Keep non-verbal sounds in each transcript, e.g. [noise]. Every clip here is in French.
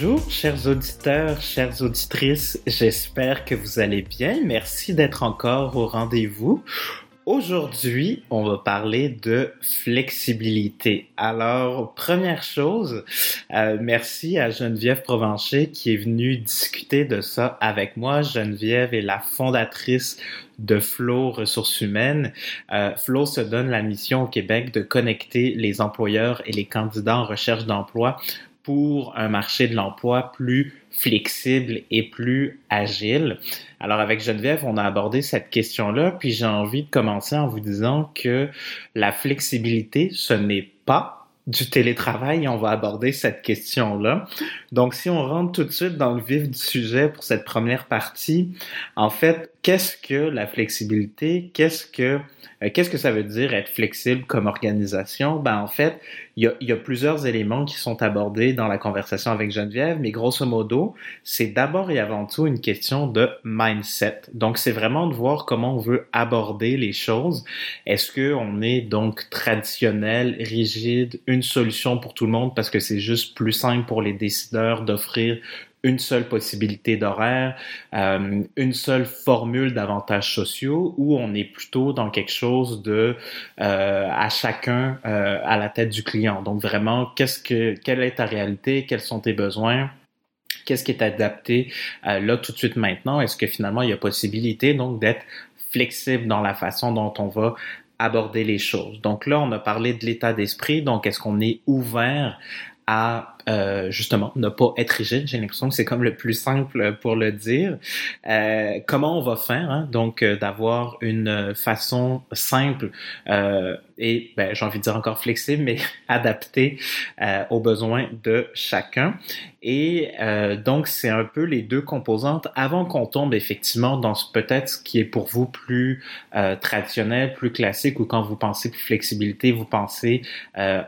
Bonjour, chers auditeurs, chères auditrices. J'espère que vous allez bien. Merci d'être encore au rendez-vous. Aujourd'hui, on va parler de flexibilité. Alors, première chose, euh, merci à Geneviève Provencher qui est venue discuter de ça avec moi. Geneviève est la fondatrice de Flow Ressources Humaines. Euh, Flow se donne la mission au Québec de connecter les employeurs et les candidats en recherche d'emploi pour un marché de l'emploi plus flexible et plus agile. Alors avec Geneviève, on a abordé cette question-là, puis j'ai envie de commencer en vous disant que la flexibilité, ce n'est pas du télétravail on va aborder cette question-là. Donc, si on rentre tout de suite dans le vif du sujet pour cette première partie, en fait, qu'est-ce que la flexibilité? Qu'est-ce que euh, qu'est-ce que ça veut dire être flexible comme organisation? Ben, en fait, il y, a, plusieurs éléments qui sont abordés dans la conversation avec Geneviève, mais grosso modo, c'est d'abord et avant tout une question de mindset. Donc, c'est vraiment de voir comment on veut aborder les choses. Est-ce que on est donc traditionnel, rigide, une solution pour tout le monde parce que c'est juste plus simple pour les décideurs d'offrir une seule possibilité d'horaire, euh, une seule formule d'avantages sociaux, ou on est plutôt dans quelque chose de euh, à chacun euh, à la tête du client. Donc vraiment, qu'est-ce que quelle est ta réalité, quels sont tes besoins, qu'est-ce qui est adapté? Là tout de suite maintenant. Est-ce que finalement il y a possibilité donc d'être flexible dans la façon dont on va aborder les choses? Donc là, on a parlé de l'état d'esprit. Donc, est-ce qu'on est ouvert à euh, justement ne pas être rigide. J'ai l'impression que c'est comme le plus simple pour le dire. Euh, comment on va faire hein? Donc euh, d'avoir une façon simple et ben, j'ai envie de dire encore flexible, mais [laughs] adaptée euh, aux besoins de chacun. Et donc c'est un peu les deux composantes avant qu'on tombe effectivement dans peut-être ce qui est pour vous plus traditionnel, plus classique, ou quand vous pensez flexibilité, vous pensez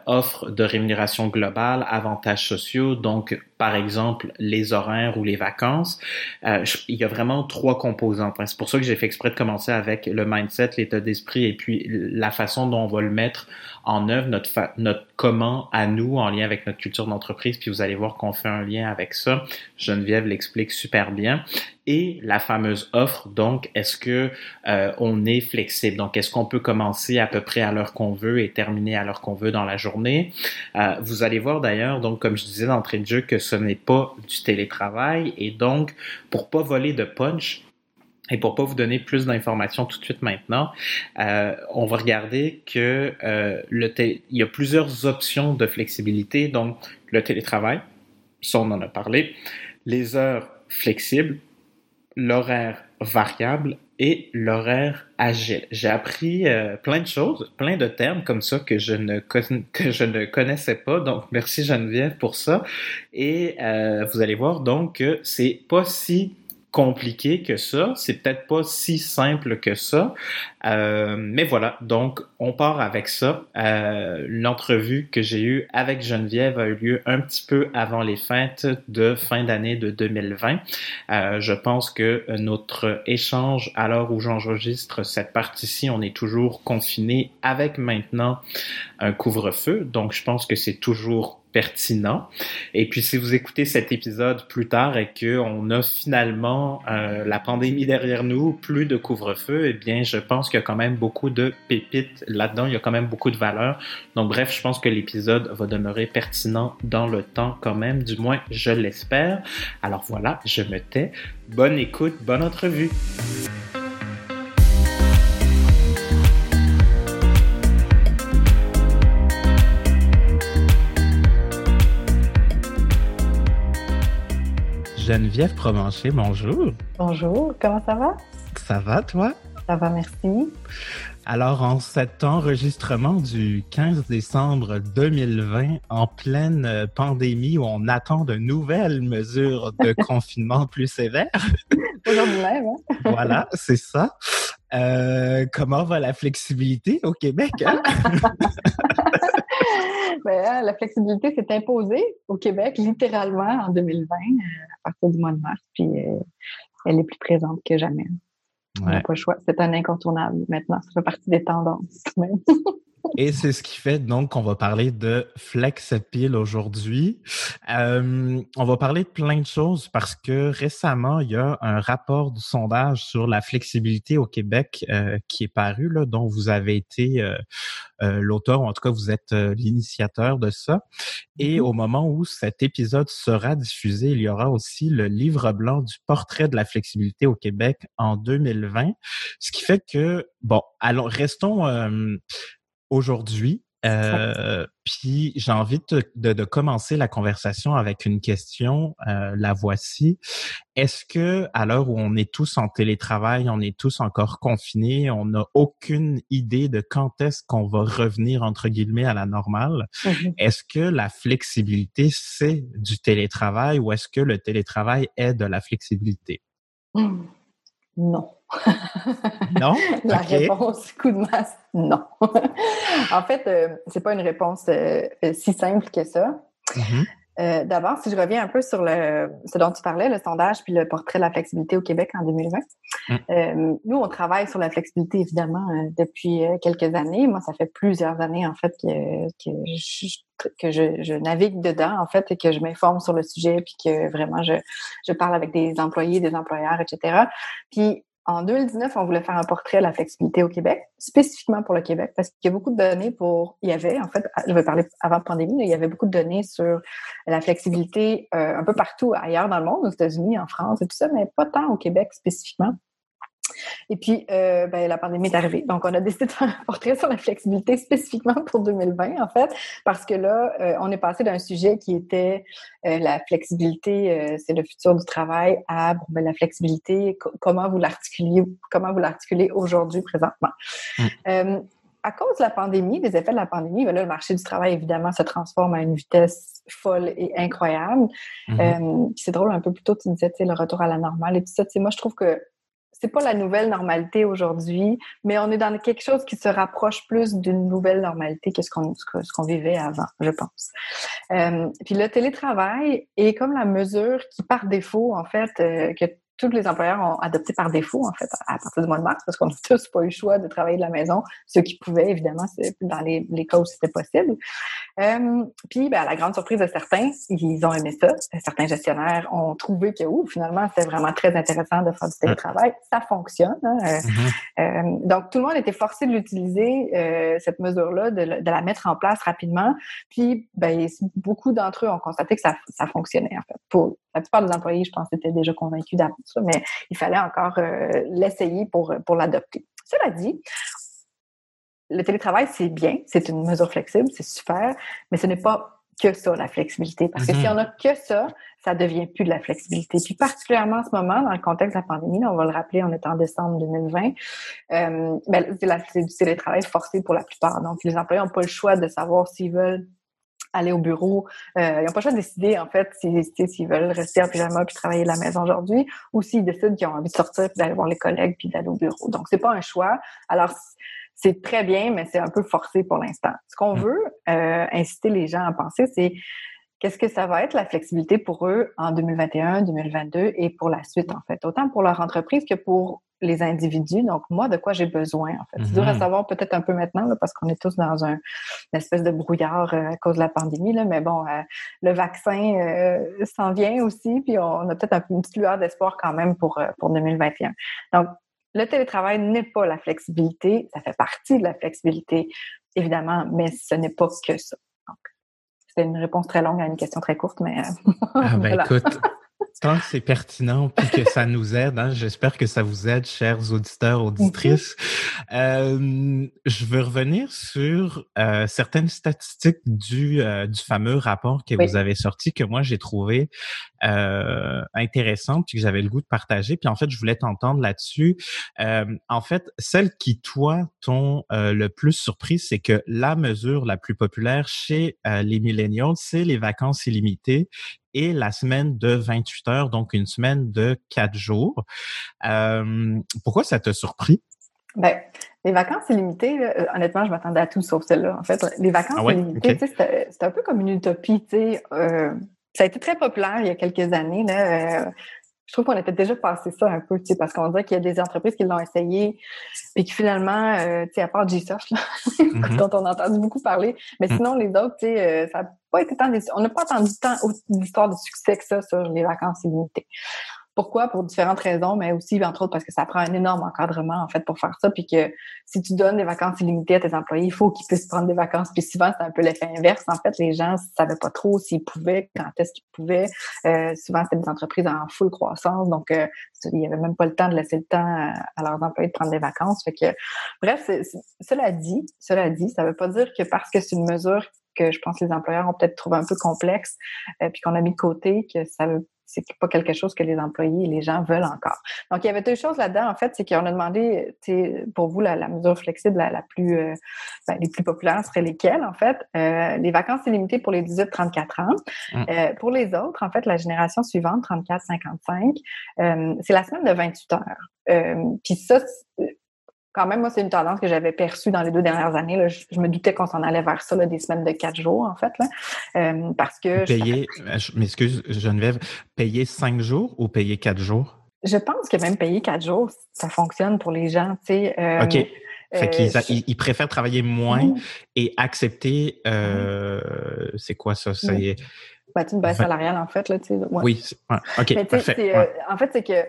offre de rémunération globale, avantages sociaux, donc par exemple les horaires ou les vacances. Euh, il y a vraiment trois composantes. C'est pour ça que j'ai fait exprès de commencer avec le mindset, l'état d'esprit et puis la façon dont on va le mettre en œuvre, notre, notre comment à nous en lien avec notre culture d'entreprise. Puis vous allez voir qu'on fait un lien avec ça. Geneviève l'explique super bien. Et la fameuse offre, donc, est-ce que euh, on est flexible? Donc, est-ce qu'on peut commencer à peu près à l'heure qu'on veut et terminer à l'heure qu'on veut dans la journée? Euh, vous allez voir d'ailleurs, donc, comme je disais d'entrée de jeu, que ce n'est pas du télétravail. Et donc, pour pas voler de punch, et pour pas vous donner plus d'informations tout de suite maintenant, euh, on va regarder que le il y a plusieurs options de flexibilité. Donc, le télétravail, ça on en a parlé, les heures flexibles, l'horaire variable et l'horaire agile. J'ai appris euh, plein de choses, plein de termes comme ça que je ne [laughs] que je ne connaissais pas. Donc merci Geneviève pour ça. Et euh, vous allez voir donc que c'est pas si compliqué que ça. C'est peut-être pas si simple que ça. Euh, mais voilà, donc on part avec ça. Euh, L'entrevue que j'ai eue avec Geneviève a eu lieu un petit peu avant les fêtes de fin d'année de 2020. Euh, je pense que notre échange, à l'heure où j'enregistre cette partie-ci, on est toujours confiné avec maintenant un couvre-feu. Donc je pense que c'est toujours pertinent. Et puis si vous écoutez cet épisode plus tard et que on a finalement euh, la pandémie derrière nous, plus de couvre-feu, eh bien je pense qu'il y a quand même beaucoup de pépites là-dedans, il y a quand même beaucoup de valeur. Donc bref, je pense que l'épisode va demeurer pertinent dans le temps quand même, du moins je l'espère. Alors voilà, je me tais. Bonne écoute, bonne entrevue. Geneviève Provencher, bonjour. Bonjour, comment ça va? Ça va, toi? Ça va, merci. Alors, en cet enregistrement du 15 décembre 2020, en pleine euh, pandémie où on attend de nouvelles mesures de [laughs] confinement plus sévères. [laughs] Aujourd'hui même, hein? voilà, c'est ça. Euh, comment va la flexibilité au Québec? Hein? [laughs] ben, hein, la flexibilité s'est imposée au Québec littéralement en 2020, euh, à partir du mois de mars, puis euh, elle est plus présente que jamais. On n'a pas le choix. C'est un incontournable maintenant. Ça fait partie des tendances. [laughs] Et c'est ce qui fait donc qu'on va parler de FlexPil aujourd'hui. Euh, on va parler de plein de choses parce que récemment, il y a un rapport du sondage sur la flexibilité au Québec euh, qui est paru, là, dont vous avez été euh, euh l'auteur, ou en tout cas vous êtes euh, l'initiateur de ça. Et mm-hmm. au moment où cet épisode sera diffusé, il y aura aussi le livre blanc du portrait de la flexibilité au Québec en 2020. Ce qui fait que, bon, alors restons aujourd'hui. Euh, puis j'ai envie de, de, commencer la conversation avec une question. Euh, la voici. Est-ce que à l'heure où on est tous en télétravail, on est tous encore confinés, on n'a aucune idée de quand est-ce qu'on va revenir entre guillemets à la normale? Mm-hmm. Est-ce que la flexibilité c'est du télétravail ou est-ce que le télétravail est de la flexibilité? Mmh. Non. [laughs] non? [laughs] La réponse, coup de masse, non. [laughs] en fait, euh, c'est pas une réponse euh, euh, si simple que ça. Mm-hmm. Euh, d'abord, si je reviens un peu sur le, ce dont tu parlais, le sondage puis le portrait de la flexibilité au Québec en 2020. Mm. Nous, on travaille sur la flexibilité, évidemment, depuis quelques années. Moi, ça fait plusieurs années, en fait, que, que, je, que je, je, navigue dedans, en fait, et que je m'informe sur le sujet, puis que vraiment, je, je parle avec des employés, des employeurs, etc. Puis, en 2019, on voulait faire un portrait de la flexibilité au Québec, spécifiquement pour le Québec, parce qu'il y a beaucoup de données pour. Il y avait, en fait, je vais parler avant pandémie, il y avait beaucoup de données sur la flexibilité euh, un peu partout ailleurs dans le monde, aux États-Unis, en France et tout ça, mais pas tant au Québec spécifiquement. Et puis, euh, ben, la pandémie est arrivée. Donc, on a décidé de faire un portrait sur la flexibilité spécifiquement pour 2020, en fait, parce que là, euh, on est passé d'un sujet qui était euh, la flexibilité, c'est le futur du travail, à ben, la flexibilité, comment vous l'articulez, comment vous l'articulez aujourd'hui, présentement. Mmh. à cause de la pandémie, des effets de la pandémie, ben là, le marché du travail, évidemment, se transforme à une vitesse folle et incroyable. Mmh. c'est drôle, un peu plus tôt, tu disais, le retour à la normale et tout ça. Moi, je trouve que c'est pas la nouvelle normalité aujourd'hui, mais on est dans quelque chose qui se rapproche plus d'une nouvelle normalité que ce qu'on ce qu'on vivait avant, je pense. Euh, puis le télétravail est comme la mesure qui, par défaut, en fait, euh, que tous les employeurs ont adopté par défaut, en fait, à partir du mois de mars, parce qu'on n'a [laughs] tous pas eu le choix de travailler de la maison, ceux qui pouvaient, évidemment, dans les, les cas où c'était possible. Euh, puis, ben, à la grande surprise de certains, ils ont aimé ça. Certains gestionnaires ont trouvé que, ouh, finalement, c'était vraiment très intéressant de faire du télétravail. Ça fonctionne. Hein. Euh, mm-hmm. euh, donc, tout le monde était forcé de l'utiliser, euh, cette mesure-là, de, de, la mettre en place rapidement. Puis, ben, beaucoup d'entre eux ont constaté que ça, ça fonctionnait, en fait. Pour la plupart des employés, je pense, étaient déjà convaincus d'avance mais il fallait encore euh, l'essayer pour, pour l'adopter. Cela dit, le télétravail, c'est bien, c'est une mesure flexible, c'est super, mais ce n'est pas que ça, la flexibilité. Parce que si on a que ça, ça devient plus de la flexibilité. Puis particulièrement en ce moment, dans le contexte de la pandémie, on va le rappeler, on est en décembre 2020, euh, ben, c'est du télétravail forcé pour la plupart. Donc, les employés n'ont pas le choix de savoir s'ils veulent aller au bureau. Euh, ils n'ont pas le choix de décider, en fait, s'ils veulent rester en pyjama puis travailler de la maison aujourd'hui ou s'ils décident qu'ils ont envie de sortir puis d'aller voir les collègues puis d'aller au bureau. Donc, c'est pas un choix. Alors, c'est très bien, mais c'est un peu forcé pour l'instant. Ce qu'on mmh. veut euh, inciter les gens à penser, c'est qu'est-ce que ça va être la flexibilité pour eux en 2021, 2022 et pour la suite, en fait, autant pour leur entreprise que pour les individus. Donc, moi, de quoi j'ai besoin, en fait. C'est dur à mhm. savoir peut-être un peu maintenant, là, parce qu'on est tous dans un, une espèce de brouillard euh, à cause de la pandémie, là, mais bon, euh, le vaccin euh, s'en vient aussi, puis on a peut-être un, une petite lueur d'espoir quand même pour, pour 2021. Donc, le télétravail n'est pas la flexibilité, ça fait partie de la flexibilité, évidemment, mais ce n'est pas que ça. C'était une réponse très longue à une question très courte, mais... [laughs] ah ben écoute, Tant que c'est pertinent puis que ça nous aide, hein, j'espère que ça vous aide, chers auditeurs, auditrices. Euh, je veux revenir sur euh, certaines statistiques du, euh, du fameux rapport que vous avez sorti que moi j'ai trouvé euh, intéressant puis que j'avais le goût de partager. Puis en fait, je voulais t'entendre là-dessus. en fait, celle qui toi t'ont le plus surpris, c'est que la mesure la plus populaire chez les milléniaux, c'est les vacances illimitées et la semaine de 28 heures, donc une semaine de quatre jours. Euh, pourquoi ça t'a surpris? Ben, les vacances illimitées, euh, honnêtement, je m'attendais à tout sauf celle-là. En fait, les vacances ah illimitées, c'est un peu comme une utopie. Euh, ça a été très populaire il y a quelques années. Là, je trouve qu'on était déjà passé ça un peu, tu sais, parce qu'on dirait qu'il y a des entreprises qui l'ont essayé, puis qui finalement, euh, tu sais, à part GSoft, [laughs] mm-hmm. dont on a entendu beaucoup parler, mais mm. sinon, les autres, tu sais, euh, ça n'a pas été tant on n'a pas entendu tant d'histoires de succès que ça sur les vacances illimitées. Pourquoi? Pour différentes raisons, mais aussi, entre autres, parce que ça prend un énorme encadrement, en fait, pour faire ça. Puis que si tu donnes des vacances illimitées à tes employés, il faut qu'ils puissent prendre des vacances. Puis souvent, c'est un peu l'effet inverse. En fait, les gens ne savaient pas trop s'ils pouvaient, quand est-ce qu'ils pouvaient. Euh, souvent, c'était des entreprises en full croissance. Donc, euh, il n'y avait même pas le temps de laisser le temps à, leurs employés de prendre des vacances. Fait que, bref, cela dit, cela dit, ça ne veut pas dire que parce que c'est une mesure que je pense que les employeurs ont peut-être trouvé un peu complexe, euh, puis qu'on a mis de côté, que ça veut c'est pas quelque chose que les employés et les gens veulent encore. Donc, il y avait deux choses là-dedans, en fait, c'est qu'on a demandé, pour vous, la, mesure flexible la, plus, euh, ben, les plus populaires seraient lesquelles, en fait? Euh, les vacances illimitées pour les 18-34 ans. Mmh. Euh, pour les autres, en fait, la génération suivante, 34-55, c'est la semaine de 28 heures. Puis ça, quand même, moi, c'est une tendance que j'avais perçue dans les deux dernières années. Je, me doutais qu'on s'en allait vers ça, des semaines de quatre jours, en fait. Là, euh, parce que. Payer, euh, je, m'excuse, Geneviève, payer cinq jours ou payer quatre jours? Je pense que même payer quatre jours, ça fonctionne pour les gens. Tu sais, euh, OK. Fait qu'ils ils, préfèrent travailler moins et accepter. c'est quoi ça? C'est. Ben, une base salariale, en fait. Là, Oui, OK. parfait. En fait, c'est que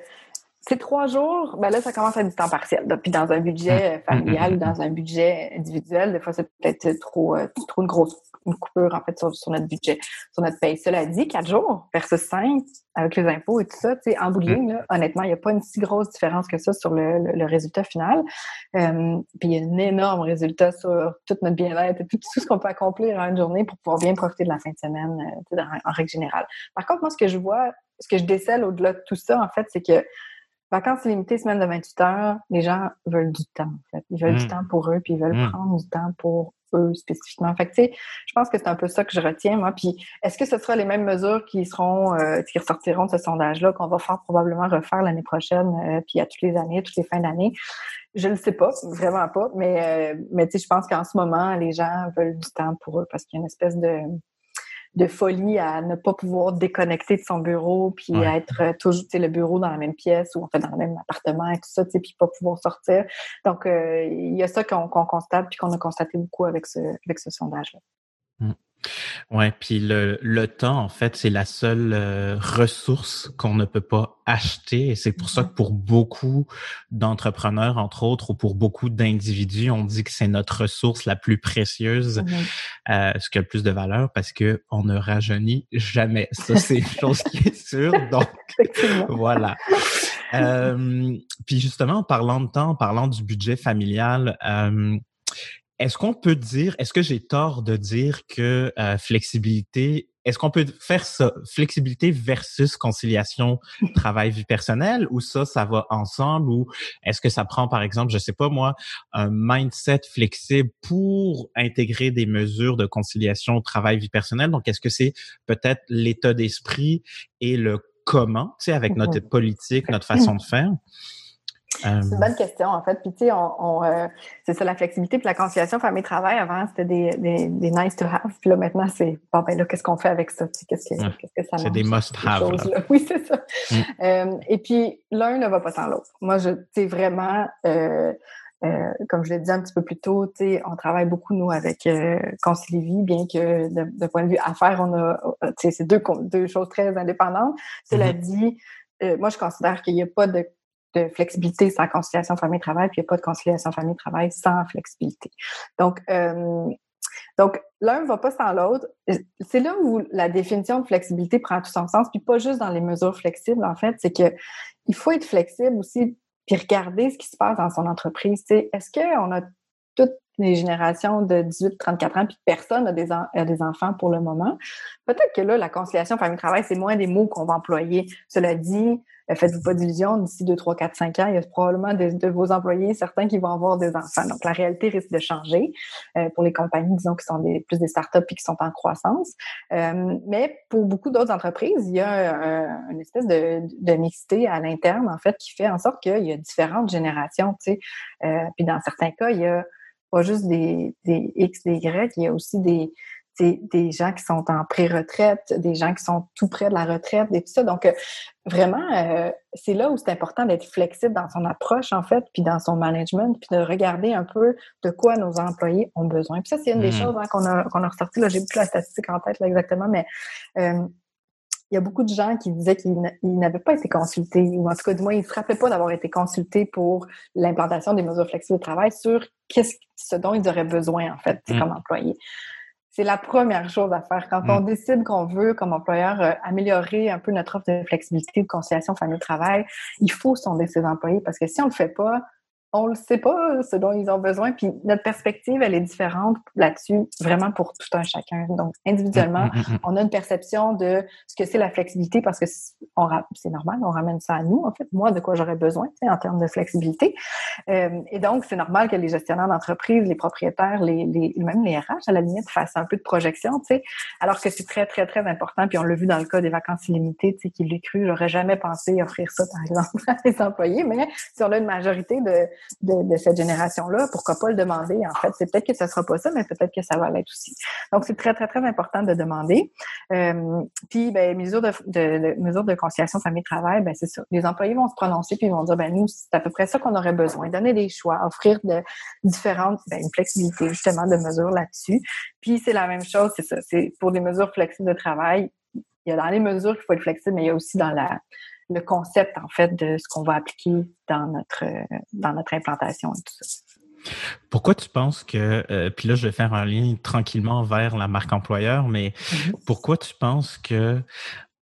c'est trois jours, ben là, ça commence à être du temps partiel. Puis dans un budget mmh. familial ou dans un budget individuel, des fois, c'est peut-être trop, euh, trop une grosse une coupure, en fait, sur, notre budget, sur notre paye. Cela dit, quatre jours versus cinq, avec les impôts et tout ça, tu sais, en bout de mmh. ligne, honnêtement, il n'y a pas une si grosse différence que ça sur le, résultat final. Euh, puis il y a un énorme résultat sur tout notre bien-être et tout, ce qu'on peut accomplir en une journée pour pouvoir bien profiter de la fin de semaine, euh, en règle générale. Par contre, moi, ce que je vois, ce que je décèle au-delà de tout ça, en fait, c'est que Vacances illimitées, semaine de 28 heures, les gens veulent du temps, en fait. Ils veulent du mm. temps pour eux, puis ils veulent mm. prendre du temps pour eux spécifiquement. Fait que, tu sais, je pense que c'est un peu ça que je retiens, moi. Puis, est-ce que ce sera les mêmes mesures qui seront, euh, qui ressortiront de ce sondage-là, qu'on va faire probablement refaire l'année prochaine, euh, puis à toutes les années, toutes les fins d'année? Je ne sais pas, vraiment pas. Mais, euh, mais tu sais, je pense qu'en ce moment, les gens veulent du temps pour eux parce qu'il y a une espèce de de folie à ne pas pouvoir déconnecter de son bureau, puis à être euh, toujours, tu sais, le bureau dans la même pièce ou en fait dans le même appartement et tout ça, tu sais, puis pas pouvoir sortir. Donc, euh, il y a ça qu'on constate puis qu'on a constaté beaucoup avec ce, avec ce sondage-là. Mmh. Ouais, puis le, le temps, en fait, c'est la seule euh, ressource qu'on ne peut pas acheter. Et c'est pour ça que pour beaucoup d'entrepreneurs, entre autres, ou pour beaucoup d'individus, on dit que c'est notre ressource la plus précieuse, euh, ce qui a le plus de valeur, parce que on ne rajeunit jamais. Ça, c'est une chose qui est sûre. [laughs] Donc, voilà. Euh, puis justement, en parlant de temps, en parlant du budget familial, est-ce qu'on peut dire, est-ce que j'ai tort de dire que euh, flexibilité, est-ce qu'on peut faire ça, flexibilité versus conciliation [laughs] travail-vie personnelle, ou ça, ça va ensemble, ou est-ce que ça prend, par exemple, je sais pas moi, un mindset flexible pour intégrer des mesures de conciliation travail-vie personnelle? Donc, est-ce que c'est peut-être l'état d'esprit et le comment, tu sais, avec notre politique, notre façon de faire? C'est une bonne question, en fait. Puis, tu sais, on, euh, c'est ça, la flexibilité puis la conciliation famille-travail, avant, c'était des, des, des, nice to have. Puis là, maintenant, c'est, bon, ben là, qu'est-ce qu'on fait avec ça? Qu'est-ce que, qu'est-ce que ça C'est des must have. [laughs] Oui, c'est ça. Mm. Euh, et puis, l'un ne va pas sans l'autre. Moi, je, tu sais, vraiment, euh, euh, comme je l'ai dit un petit peu plus tôt, tu sais, on travaille beaucoup, nous, avec euh, Concilivie, bien que de, point de vue affaires, on a, tu sais, c'est deux, deux choses très indépendantes. Cela mm-hmm. dit, moi, je considère qu'il n'y a pas de de flexibilité sans conciliation famille-travail, puis il n'y a pas de conciliation famille-travail sans flexibilité. Donc, euh, donc l'un ne va pas sans l'autre. C'est là où la définition de flexibilité prend tout son sens, puis pas juste dans les mesures flexibles, en fait, c'est que il faut être flexible aussi, puis regarder ce qui se passe dans son entreprise. Est-ce qu'on a toutes les générations de 18-34 ans, puis personne n'a des, a des enfants pour le moment? Peut-être que là, la conciliation famille-travail, c'est moins des mots qu'on va employer. Cela dit, euh, faites-vous pas d'illusions, d'ici 2, 3, 4, 5 ans, il y a probablement de, vos employés, certains qui vont avoir des enfants. Donc, la réalité risque de changer euh, pour les compagnies, disons, qui sont des, plus des startups et qui sont en croissance. Euh, mais pour beaucoup d'autres entreprises, il y a une espèce de, de, mixité à l'interne, en fait, qui fait en sorte qu'il y a différentes générations, tu sais. puis dans certains cas, il y a pas juste des, des X, des Y, il y a aussi des, des gens qui sont en pré-retraite, des gens qui sont tout près de la retraite et tout ça. Donc, euh, vraiment, euh, c'est là où c'est important d'être flexible dans son approche, en fait, puis dans son management, puis de regarder un peu de quoi nos employés ont besoin. Puis ça, c'est une des mmh. choses hein, qu'on a, qu'on a ressorti. Là, j'ai plus la statistique en tête là, exactement, mais euh, il y a beaucoup de gens qui disaient qu'ils n'avaient pas été consultés, ou en tout cas, du moins, ils ne se rappelaient pas d'avoir été consultés pour l'implantation des mesures flexibles de travail sur qu'est-ce, ce dont ils auraient besoin, en fait, mmh. comme employés. C'est la première chose à faire. Quand on mm. décide qu'on veut, comme employeur, euh, améliorer un peu notre offre de flexibilité, de conciliation famille-travail, il faut sonder ses employés parce que si on le fait pas, on le sait pas ce dont ils ont besoin. Puis notre perspective, elle est différente là-dessus, vraiment pour tout un chacun. Donc, individuellement, [laughs] on a une perception de ce que c'est la flexibilité parce que c'est normal, on ramène ça à nous, en fait, moi, de quoi j'aurais besoin en termes de flexibilité. Euh, et donc, c'est normal que les gestionnaires d'entreprise, les propriétaires, les, les, même les RH, à la limite, fassent un peu de projection, tu sais, alors que c'est très, très, très important. Puis on l'a vu dans le cas des vacances illimitées, tu sais, qu'il l'ait cru, j'aurais jamais pensé offrir ça, par exemple, [laughs] à les employés. Mais si on a une majorité de de, cette génération-là, pourquoi pas le demander? En fait, c'est peut-être que ce sera pas ça, mais peut-être que ça va l'être aussi. Donc, c'est très, très, très important de demander. Euh, puis, ben, mesures de, de conciliation famille-travail, ben, c'est ça. Les employés vont se prononcer puis ils vont dire, ben, nous, c'est à peu près ça qu'on aurait besoin. Donner des choix, offrir de différentes, ben, une flexibilité, justement, de mesures là-dessus. Puis, c'est la même chose, c'est ça. C'est pour des mesures flexibles de travail. Il y a dans les mesures qu'il faut être flexible, mais il y a aussi dans la, le concept, en fait, de ce qu'on va appliquer dans notre, dans notre implantation et tout ça. Pourquoi tu penses que, euh, puis là je vais faire un lien tranquillement vers la marque employeur, mais mm-hmm. pourquoi tu penses que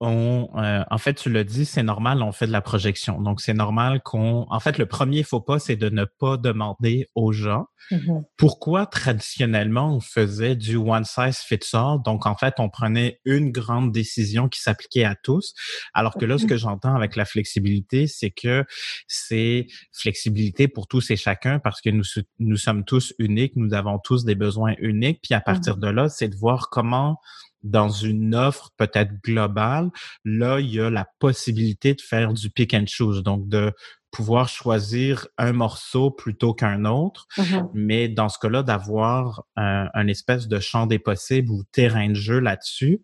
on, euh, en fait, tu l'as dit, c'est normal, on fait de la projection. Donc, c'est normal qu'on, en fait, le premier faux pas, c'est de ne pas demander aux gens mm-hmm. pourquoi traditionnellement on faisait du one size fits all. Donc, en fait, on prenait une grande décision qui s'appliquait à tous. Alors que là, ce mm-hmm. que j'entends avec la flexibilité, c'est que c'est flexibilité pour tous et chacun parce que nous, nous sommes tous uniques, nous avons tous des besoins uniques. Puis à partir mm-hmm. de là, c'est de voir comment dans une offre peut-être globale, là, il y a la possibilité de faire du pick and choose, donc de pouvoir choisir un morceau plutôt qu'un autre, mm-hmm. mais dans ce cas-là, d'avoir un, espèce de champ des possibles ou terrain de jeu là-dessus.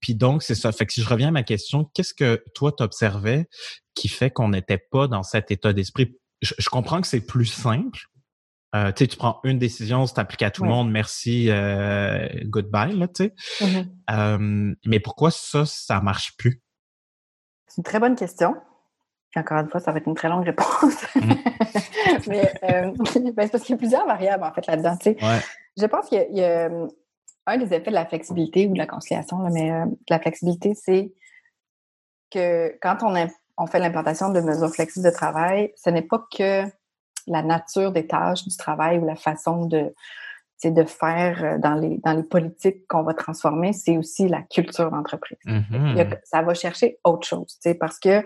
Puis donc, c'est ça. Fait que si je reviens à ma question, qu'est-ce que toi, t'observais qui fait qu'on n'était pas dans cet état d'esprit? je comprends que c'est plus simple, euh, tu prends une décision, c'est appliqué à tout le monde, merci, euh, goodbye, là, tu sais. Mm-hmm. Euh, mais pourquoi ça, ça marche plus? C'est une très bonne question. encore une fois, ça va être une très longue réponse. Mm-hmm. [laughs] mais [laughs] ben, c'est parce qu'il y a plusieurs variables, en fait, là-dedans, tu sais. Je pense qu'il y, a un des effets de la flexibilité ou de la conciliation, là, mais de la flexibilité, c'est que quand on, on fait l'implantation de mesures flexibles de travail, ce n'est pas que la nature des tâches du travail ou la façon de, de faire euh, dans les, dans les politiques qu'on va transformer, c'est aussi la culture d'entreprise. Mm-hmm. Ça va chercher autre chose, parce que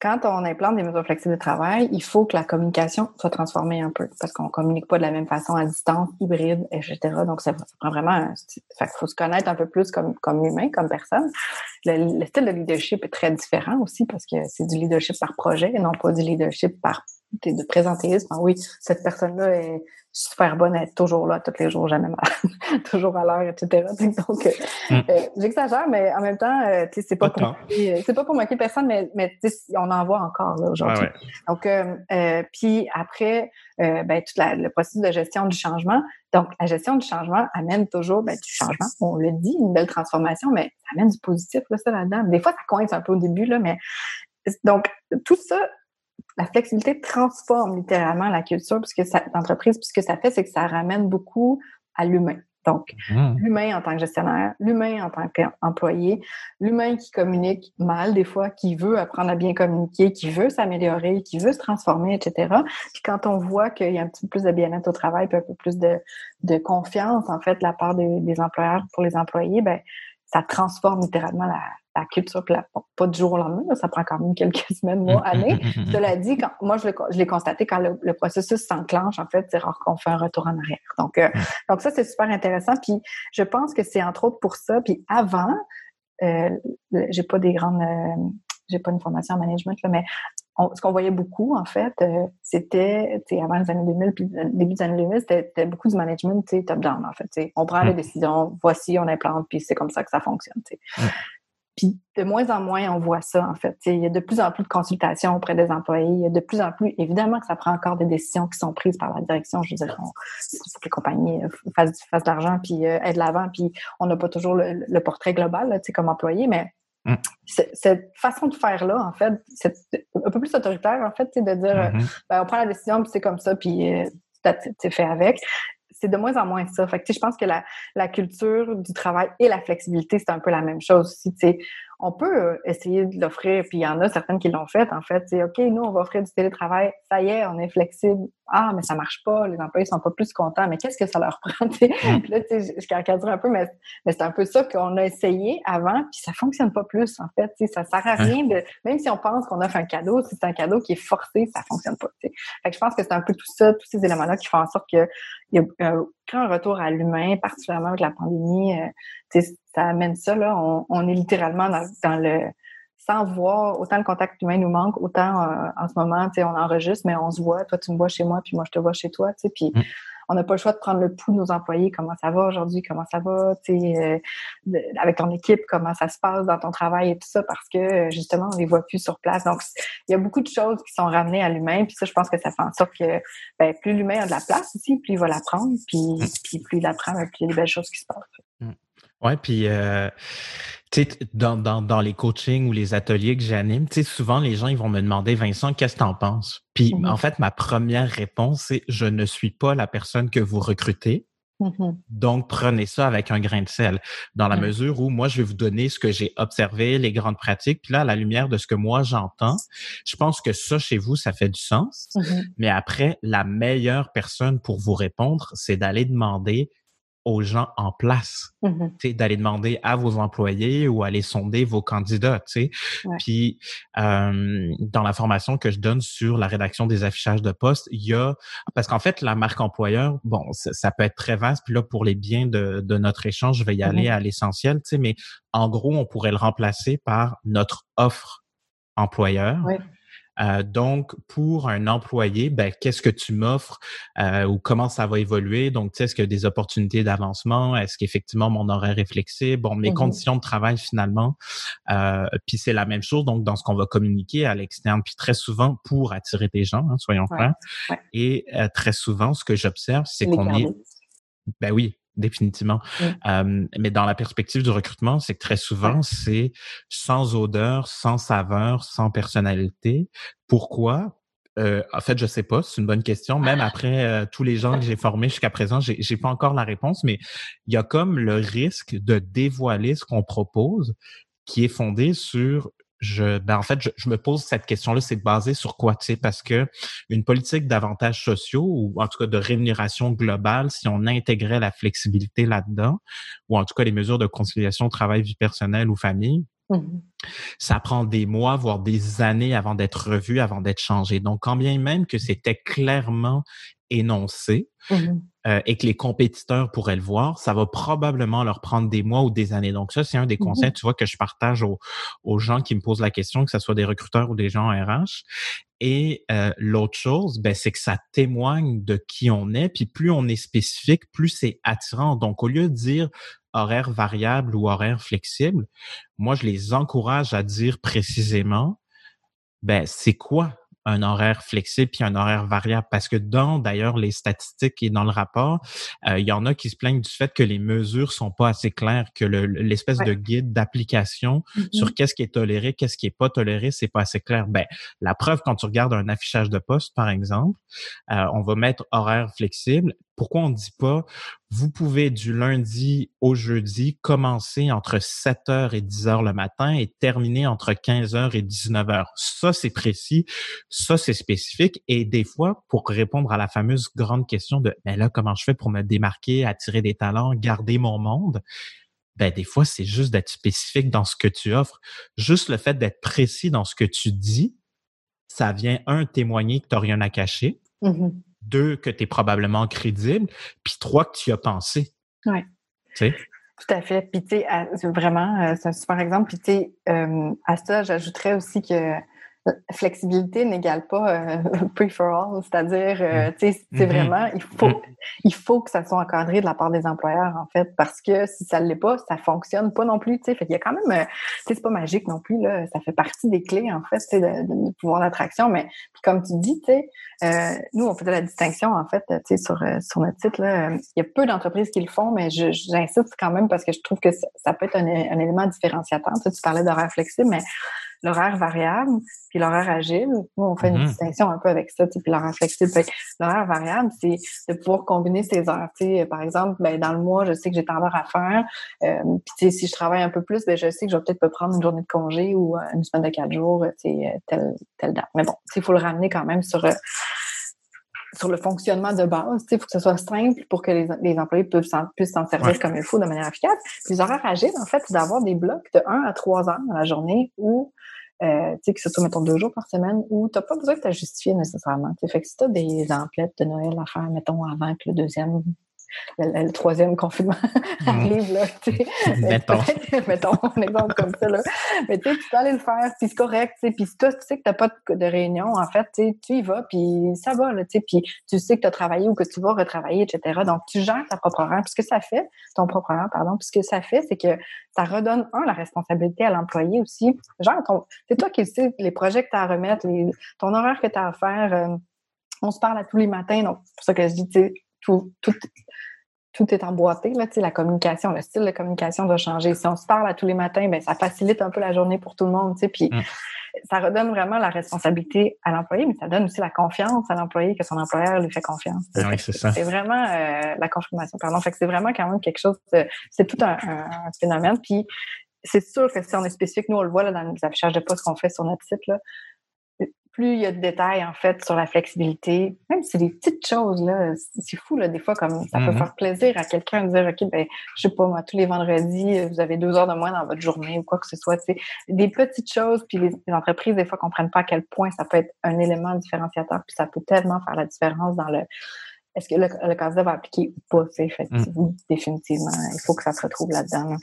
quand on implante des mesures flexibles de travail, il faut que la communication soit transformée un peu parce qu'on communique pas de la même façon à distance, hybride, etc. Donc, ça, prend vraiment... Il faut se connaître un peu plus comme, comme humain, comme personne. Le, le, style de leadership est très différent aussi parce que c'est du leadership par projet et non pas du leadership par de présentéisme. Ah oui, cette personne-là est super bonne, elle est toujours là tous les jours, jamais mal, [laughs] toujours à l'heure, etc. [laughs] Donc, euh, mm. euh, j'exagère, mais en même temps, euh, c'est pas, pour c'est pas pour moquer personne, mais, mais on en voit encore là aujourd'hui. Donc, puis après, ben, tout le processus de gestion du changement. Donc, la gestion du changement amène toujours ben, du changement. On le dit, une belle transformation, mais ça amène du positif là, ça là-dedans. Des fois, ça coince un peu au début là, mais donc tout ça la flexibilité transforme littéralement la culture puisque ça, d'entreprise, puisque ça fait, c'est que ça ramène beaucoup à l'humain. Donc, mmh. l'humain en tant que gestionnaire, l'humain en tant qu'employé, l'humain qui communique mal des fois, qui veut apprendre à bien communiquer, qui veut s'améliorer, qui veut se transformer, etc. Puis quand on voit qu'il y a un petit peu plus de bien-être au travail, puis un peu plus de, de confiance, en fait, de la part des, des employeurs pour les employés, ben ça transforme littéralement la, la culture, pas du jour au lendemain, ça prend quand même quelques [laughs] semaines, mois, mm, mm, années. Mm, Cela dit, quand, moi, je l'ai constaté quand le, processus s'enclenche, en fait, c'est rare qu'on fait un retour en arrière. Donc, euh, donc ça, c'est super intéressant. Puis, je pense que c'est entre autres pour ça. Puis, avant, euh, j'ai pas des grandes, euh, j'ai pas une formation en management, là, mais ce qu'on voyait beaucoup, en fait, euh, c'était, avant les années 2000, puis début des années 2000, c'était beaucoup du management, top-down, en fait. On prend les mm. décisions, voici, on implante, puis c'est comme ça que ça fonctionne. Puis de moins en moins, on voit ça, en fait. il y a de plus en plus de consultations auprès des employés. Il y a de plus en plus, évidemment que ça prend encore des décisions qui sont prises par la direction. Je veux dire, faut que les compagnies euh, fassent, fassent de l'argent puis euh, aient de l'avant. Puis on n'a pas toujours le, portrait global, là, comme employé, mais mm. cette façon de faire là, en fait, c'est un peu plus autoritaire, en fait, de dire, mm-hmm. ben, on prend la décision, puis c'est comme ça, puis euh, c'est fait avec c'est de moins en moins ça. Fait que, je pense que la, la, culture du travail et la flexibilité, c'est un peu la même chose aussi. On peut euh, essayer de l'offrir, puis il y en a certaines qui l'ont fait, en fait. C'est OK, nous, on va offrir du télétravail, ça y est, on est flexible. Ah, mais ça marche pas, les employés sont pas plus contents, mais qu'est-ce que ça leur [laughs] prend? Mm. Puis là, je, je caricature un peu, mais, mais c'est un peu ça qu'on a essayé avant, puis ça fonctionne pas plus, en fait. Ça sert à rien de. Même si on pense qu'on offre un cadeau, si c'est un cadeau qui est forcé, ça fonctionne pas. Fait que je pense que c'est un peu tout ça, tous ces éléments-là qui font en sorte que il y a euh, un retour à l'humain, particulièrement avec la pandémie, euh, ça amène ça. Là, on, est littéralement dans, le sans voir, autant le contact humain nous manque, autant euh, en ce moment, on enregistre, mais on se voit, toi tu me vois chez moi, puis moi je te vois chez toi, puis mm on n'a pas le choix de prendre le pouls de nos employés, comment ça va aujourd'hui, comment ça va, tu sais, euh, avec ton équipe, comment ça se passe dans ton travail et tout ça, parce que justement, on les voit plus sur place. Donc, il y a beaucoup de choses qui sont ramenées à l'humain, puis ça, je pense que ça fait en sorte que ben, plus l'humain a de la place aussi, plus il va l'apprendre, puis, mm. puis plus il apprend, plus il y a des belles choses qui se passent. Ouais, puis euh, tu sais, dans, dans, dans, les coachings ou les ateliers que j'anime, tu sais, souvent les gens ils vont me demander Vincent, qu'est-ce que tu en penses? Puis mm-hmm. en fait, ma première réponse c'est je ne suis pas la personne que vous recrutez. Mm-hmm. Donc, prenez ça avec un grain de sel, dans la mesure où moi, je vais vous donner ce que j'ai observé, les grandes pratiques. Puis là, à la lumière de ce que moi, j'entends, je pense que ça, chez vous, ça fait du sens. Mm-hmm. Mais après, la meilleure personne pour vous répondre, c'est d'aller demander aux gens en place, mmh d'aller demander à vos employés ou aller sonder vos candidats. Puis, dans la formation que je donne sur la rédaction des affichages de poste, il y a... Parce qu'en fait, la marque employeur, bon, ça, peut être très vaste. Puis là, pour les biens de, de notre échange, je vais y mmh aller à l'essentiel, mais en gros, on pourrait le remplacer par notre offre employeur. Euh, donc, pour un employé, ben, qu'est-ce que tu m'offres euh, ou comment ça va évoluer? Donc, tu sais, est-ce qu'il y a des opportunités d'avancement? Est-ce qu'effectivement mon horaire est flexible? Bon, mes mmh conditions de travail finalement. Euh, puis c'est la même chose, donc, dans ce qu'on va communiquer à l'externe. Puis très souvent, pour attirer des gens, hein, soyons clairs. Et euh, très souvent, ce que j'observe, c'est qu'on est... Ben oui, définitivement. mais dans la perspective du recrutement, c'est que très souvent, c'est sans odeur, sans saveur, sans personnalité. Pourquoi? Euh, en fait, je sais pas, c'est une bonne question. Même après euh, tous les gens que j'ai formés jusqu'à présent, j'ai, j'ai pas encore la réponse, mais il y a comme le risque de dévoiler ce qu'on propose qui est fondé sur je, ben en fait, je, me pose cette question-là, c'est basé sur quoi, tu sais, parce que une politique d'avantages sociaux ou en tout cas de rémunération globale, si on intégrait la flexibilité là-dedans, ou en tout cas les mesures de conciliation travail vie personnelle ou famille, mmh ça prend des mois, voire des années avant d'être revu, avant d'être changé. Donc, quand bien même que c'était clairement énoncé, mmh euh, et que les compétiteurs pourraient le voir, ça va probablement leur prendre des mois ou des années. Donc ça, c'est un des mmh conseils, tu vois, que je partage aux, aux, gens qui me posent la question, que ce soit des recruteurs ou des gens RH. Et euh, l'autre chose, ben, c'est que ça témoigne de qui on est. Puis plus on est spécifique, plus c'est attirant. Donc au lieu de dire horaire variable ou horaire flexible, moi je les encourage à dire précisément, ben c'est quoi un horaire flexible puis un horaire variable parce que dans d'ailleurs les statistiques et dans le rapport, euh, il y en a qui se plaignent du fait que les mesures sont pas assez claires, que l'espèce de guide d'application mm-hmm. sur qu'est-ce qui est toléré, qu'est-ce qui est pas toléré, c'est pas assez clair. Ben la preuve quand tu regardes un affichage de poste par exemple, euh, on va mettre horaire flexible, pourquoi on ne dit pas, vous pouvez du lundi au jeudi commencer entre 7h et 10h le matin et terminer entre 15h et 19h. Ça, c'est précis, ça, c'est spécifique. Et des fois, pour répondre à la fameuse grande question de, mais là, comment je fais pour me démarquer, attirer des talents, garder mon monde? Ben, des fois, c'est juste d'être spécifique dans ce que tu offres. Juste le fait d'être précis dans ce que tu dis, ça vient, un, témoigner que tu n'as rien à cacher. Mm-hmm deux, que tu es probablement crédible, puis trois, que tu as pensé. Oui. Tu sais? Tout à fait. Puis, tu sais, vraiment, euh, c'est un super exemple. Puis, tu sais, euh, à ça, j'ajouterais aussi que flexibilité n'égale pas euh, [laughs] pre for all, c'est-à-dire, euh, mm. tu sais, c'est mm-hmm. vraiment, il faut, mm. il faut que ça soit encadré de la part des employeurs, en fait, parce que si ça ne l'est pas, ça fonctionne pas non plus, tu sais. Fait qu'il y a quand même, euh, tu sais, c'est pas magique non plus, là, ça fait partie des clés, en fait, tu sais, de, pouvoir d'attraction, mais comme tu dis, tu sais, nous, on faisait la distinction, en fait, tu sais, sur, sur notre site, là, il y a peu d'entreprises qui le font, mais j'insiste quand même parce que je trouve que ça, peut être un, un élément différenciateur. Tu, sais, tu parlais d'horaire flexible, mais l'horaire variable puis l'horaire agile. Nous, on fait une mm-hmm. distinction un peu avec ça, puis l'horaire flexible. L'horaire variable, c'est de pouvoir combiner ses heures. par exemple, ben, dans le mois, je sais que j'ai tant d'heures à faire. Euh, puis si je travaille un peu plus, ben, je sais que je vais peut-être pas prendre une journée de congé ou euh, une semaine de quatre jours, euh, telle, telle date. Mais bon, il faut le ramener quand même sur sur le fonctionnement de base. Il faut que ce soit simple pour que les, les employés puissent s'en servir comme il faut de manière efficace. Puis les horaires agiles, en fait, c'est d'avoir des blocs de 1 à 3 heures dans la journée où euh, tu sais, que ce soit, mettons, deux jours par semaine, où tu n'as pas besoin de te justifier nécessairement. Fait que si tu as des emplettes de Noël à faire, mettons, avant que le deuxième le, troisième confinement [laughs] mm. arrive, là, tu sais. [laughs] Mettons. [laughs] mettons un exemple comme ça, là. Mais tu sais, tu peux aller le faire, puis c'est correct, tu sais. Puis si toi, tu sais que tu n'as pas de, réunion, en fait, tu sais, tu y vas, puis ça va, là, tu sais. Puis tu sais que tu as travaillé ou que tu vas retravailler, etc. Donc, tu gères ta propre heure. Puis ce que ça fait, ton propre heure, pardon, puis ce que ça fait, c'est que ça redonne, un, la responsabilité à l'employé aussi. Genre, c'est toi qui sais les projets que tu as à remettre, ton horaire que tu as à faire. Euh, on se parle à tous les matins, donc c'est pour ça que je dis, tu sais, tout, tout, tout est emboîté, là, la communication, le style de communication doit changer. Si on se parle à tous les matins, ben, ça facilite un peu la journée pour tout le monde, puis mm. ça redonne vraiment la responsabilité à l'employé, mais ça donne aussi la confiance à l'employé que son employeur lui fait confiance. Oui, c'est vraiment euh, la confirmation, pardon. Fait que c'est vraiment quand même quelque chose, c'est tout un, phénomène, puis c'est sûr que si on est spécifique, nous on le voit là, dans les affichages de poste qu'on fait sur notre site, là, plus il y a de détails, en fait, sur la flexibilité, même si c'est des petites choses, là, c'est fou, là, des fois, comme ça peut mm-hmm. faire plaisir à quelqu'un de dire, OK, ben, je sais pas, moi, tous les vendredis, vous avez deux heures de moins dans votre journée ou quoi que ce soit, tu des petites choses, puis les, entreprises, des fois, comprennent pas à quel point ça peut être un élément différenciateur, puis ça peut tellement faire la différence dans le, est-ce que le, le candidat va appliquer ou pas, sais, mm. définitivement, il faut que ça se retrouve là-dedans.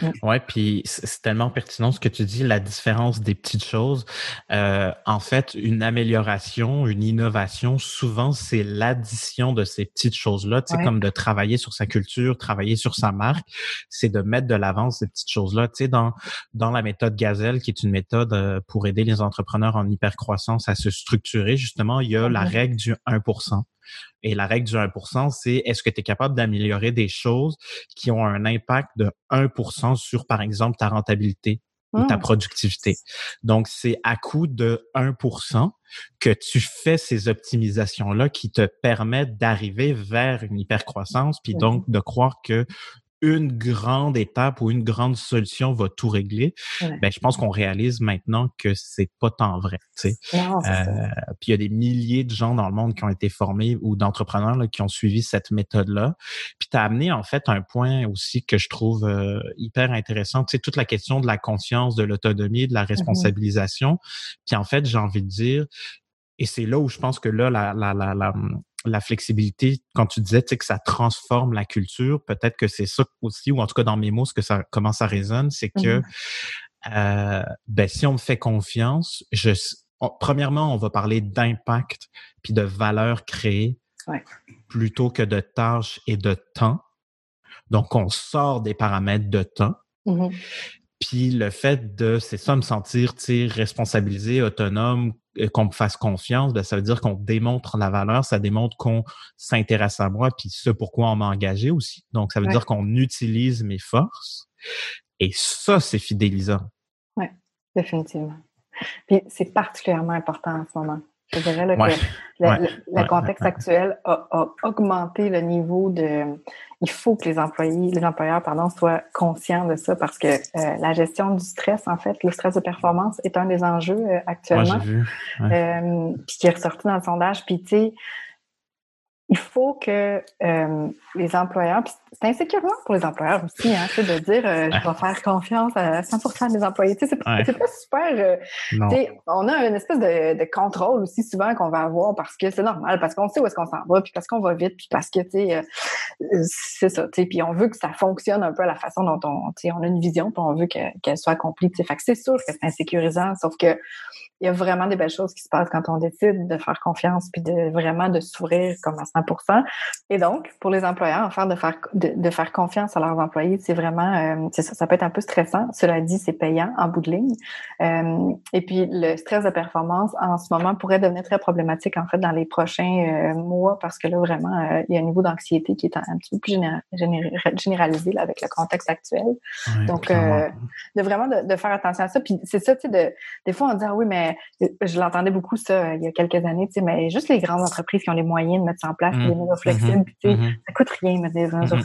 Mm. Ouais, puis c'est tellement pertinent ce que tu dis, la différence des petites choses. Euh, en fait, une amélioration, une innovation, souvent c'est l'addition de ces petites choses-là. Tu sais, comme de travailler sur sa culture, travailler sur sa marque, c'est de mettre de l'avance ces petites choses-là. Tu sais, dans dans la méthode Gazelle, qui est une méthode euh, pour aider les entrepreneurs en hypercroissance à se structurer, justement, il y a la règle du 1%. Et la règle du 1%, c'est est-ce que tu es capable d'améliorer des choses qui ont un impact de 1% sur, par exemple, ta rentabilité ou ta mmh. productivité? Donc, c'est à coût de 1% que tu fais ces optimisations-là qui te permettent d'arriver vers une hypercroissance, puis donc de croire que une grande étape ou une grande solution va tout régler, ben, je pense qu'on réalise maintenant que c'est pas tant vrai. Euh, puis il y a des milliers de gens dans le monde qui ont été formés ou d'entrepreneurs qui ont suivi cette méthode-là. Puis tu as amené en fait un point aussi que je trouve euh, hyper intéressant, tu sais, toute la question de la conscience, de l'autonomie, de la mmh responsabilisation. Puis en fait, j'ai envie de dire, et c'est là où je pense que là, la, la, la, la, flexibilité, quand tu disais que ça transforme la culture, peut-être que c'est ça aussi, ou en tout cas dans mes mots, ce que ça, comment ça résonne, c'est que mmh euh, ben, si on me fait confiance, je, premièrement, on va parler d'impact puis de valeur créée plutôt que de tâches et de temps. Donc, on sort des paramètres de temps. Mmh puis le fait de, c'est ça, me sentir responsabilisé, autonome, qu'on me fasse confiance, ben, ça veut dire qu'on démontre la valeur, ça démontre qu'on s'intéresse à moi, puis ce pourquoi on m'a engagé aussi. Donc, ça veut dire qu'on utilise mes forces. Et ça, c'est fidélisant. Oui, définitivement. Puis c'est particulièrement important en ce moment. Je dirais que le, contexte actuel a, augmenté le niveau de. Il faut que les employés, les employeurs, pardon, soient conscients de ça parce que euh, la gestion du stress, en fait, le stress de performance est un des enjeux euh, actuellement. Vu. Euh, puis qui est ressorti dans le sondage. Puis tu sais, il faut que les employeurs, c'est insécurant pour les employeurs aussi, hein, de dire euh, je vais faire confiance à 100% des employés. C'est pas super. Euh, on a une espèce de, de, contrôle aussi souvent qu'on va avoir parce que c'est normal, parce qu'on sait où est-ce qu'on s'en va, puis parce qu'on va vite, puis parce que tu sais, euh, c'est ça. Puis on veut que ça fonctionne un peu à la façon dont on, on a une vision, puis on veut qu'elle soit accomplie. Fait que c'est sûr que c'est insécurisant, sauf que il y a vraiment des belles choses qui se passent quand on décide de faire confiance puis de vraiment de s'ouvrir comme à 100% Et donc, pour les employeurs, en faire de faire de, faire confiance à leurs employés, c'est vraiment euh, ça, ça peut être un peu stressant. Cela dit, c'est payant en bout de ligne. Euh, et puis le stress de performance en ce moment pourrait devenir très problématique en fait dans les prochains euh, mois parce que là vraiment il y a un niveau d'anxiété qui est un, petit peu plus généralisé là, avec le contexte actuel. donc de vraiment de, faire attention à ça. Puis c'est ça, tu sais, de, des fois on dit ah oui mais je l'entendais beaucoup ça il y a quelques années, tu sais, mais juste les grandes entreprises qui ont les moyens de mettre ça en place, des mmh. mesures flexibles, mmh. tu sais, mmh. ça coûte rien mettre des mesures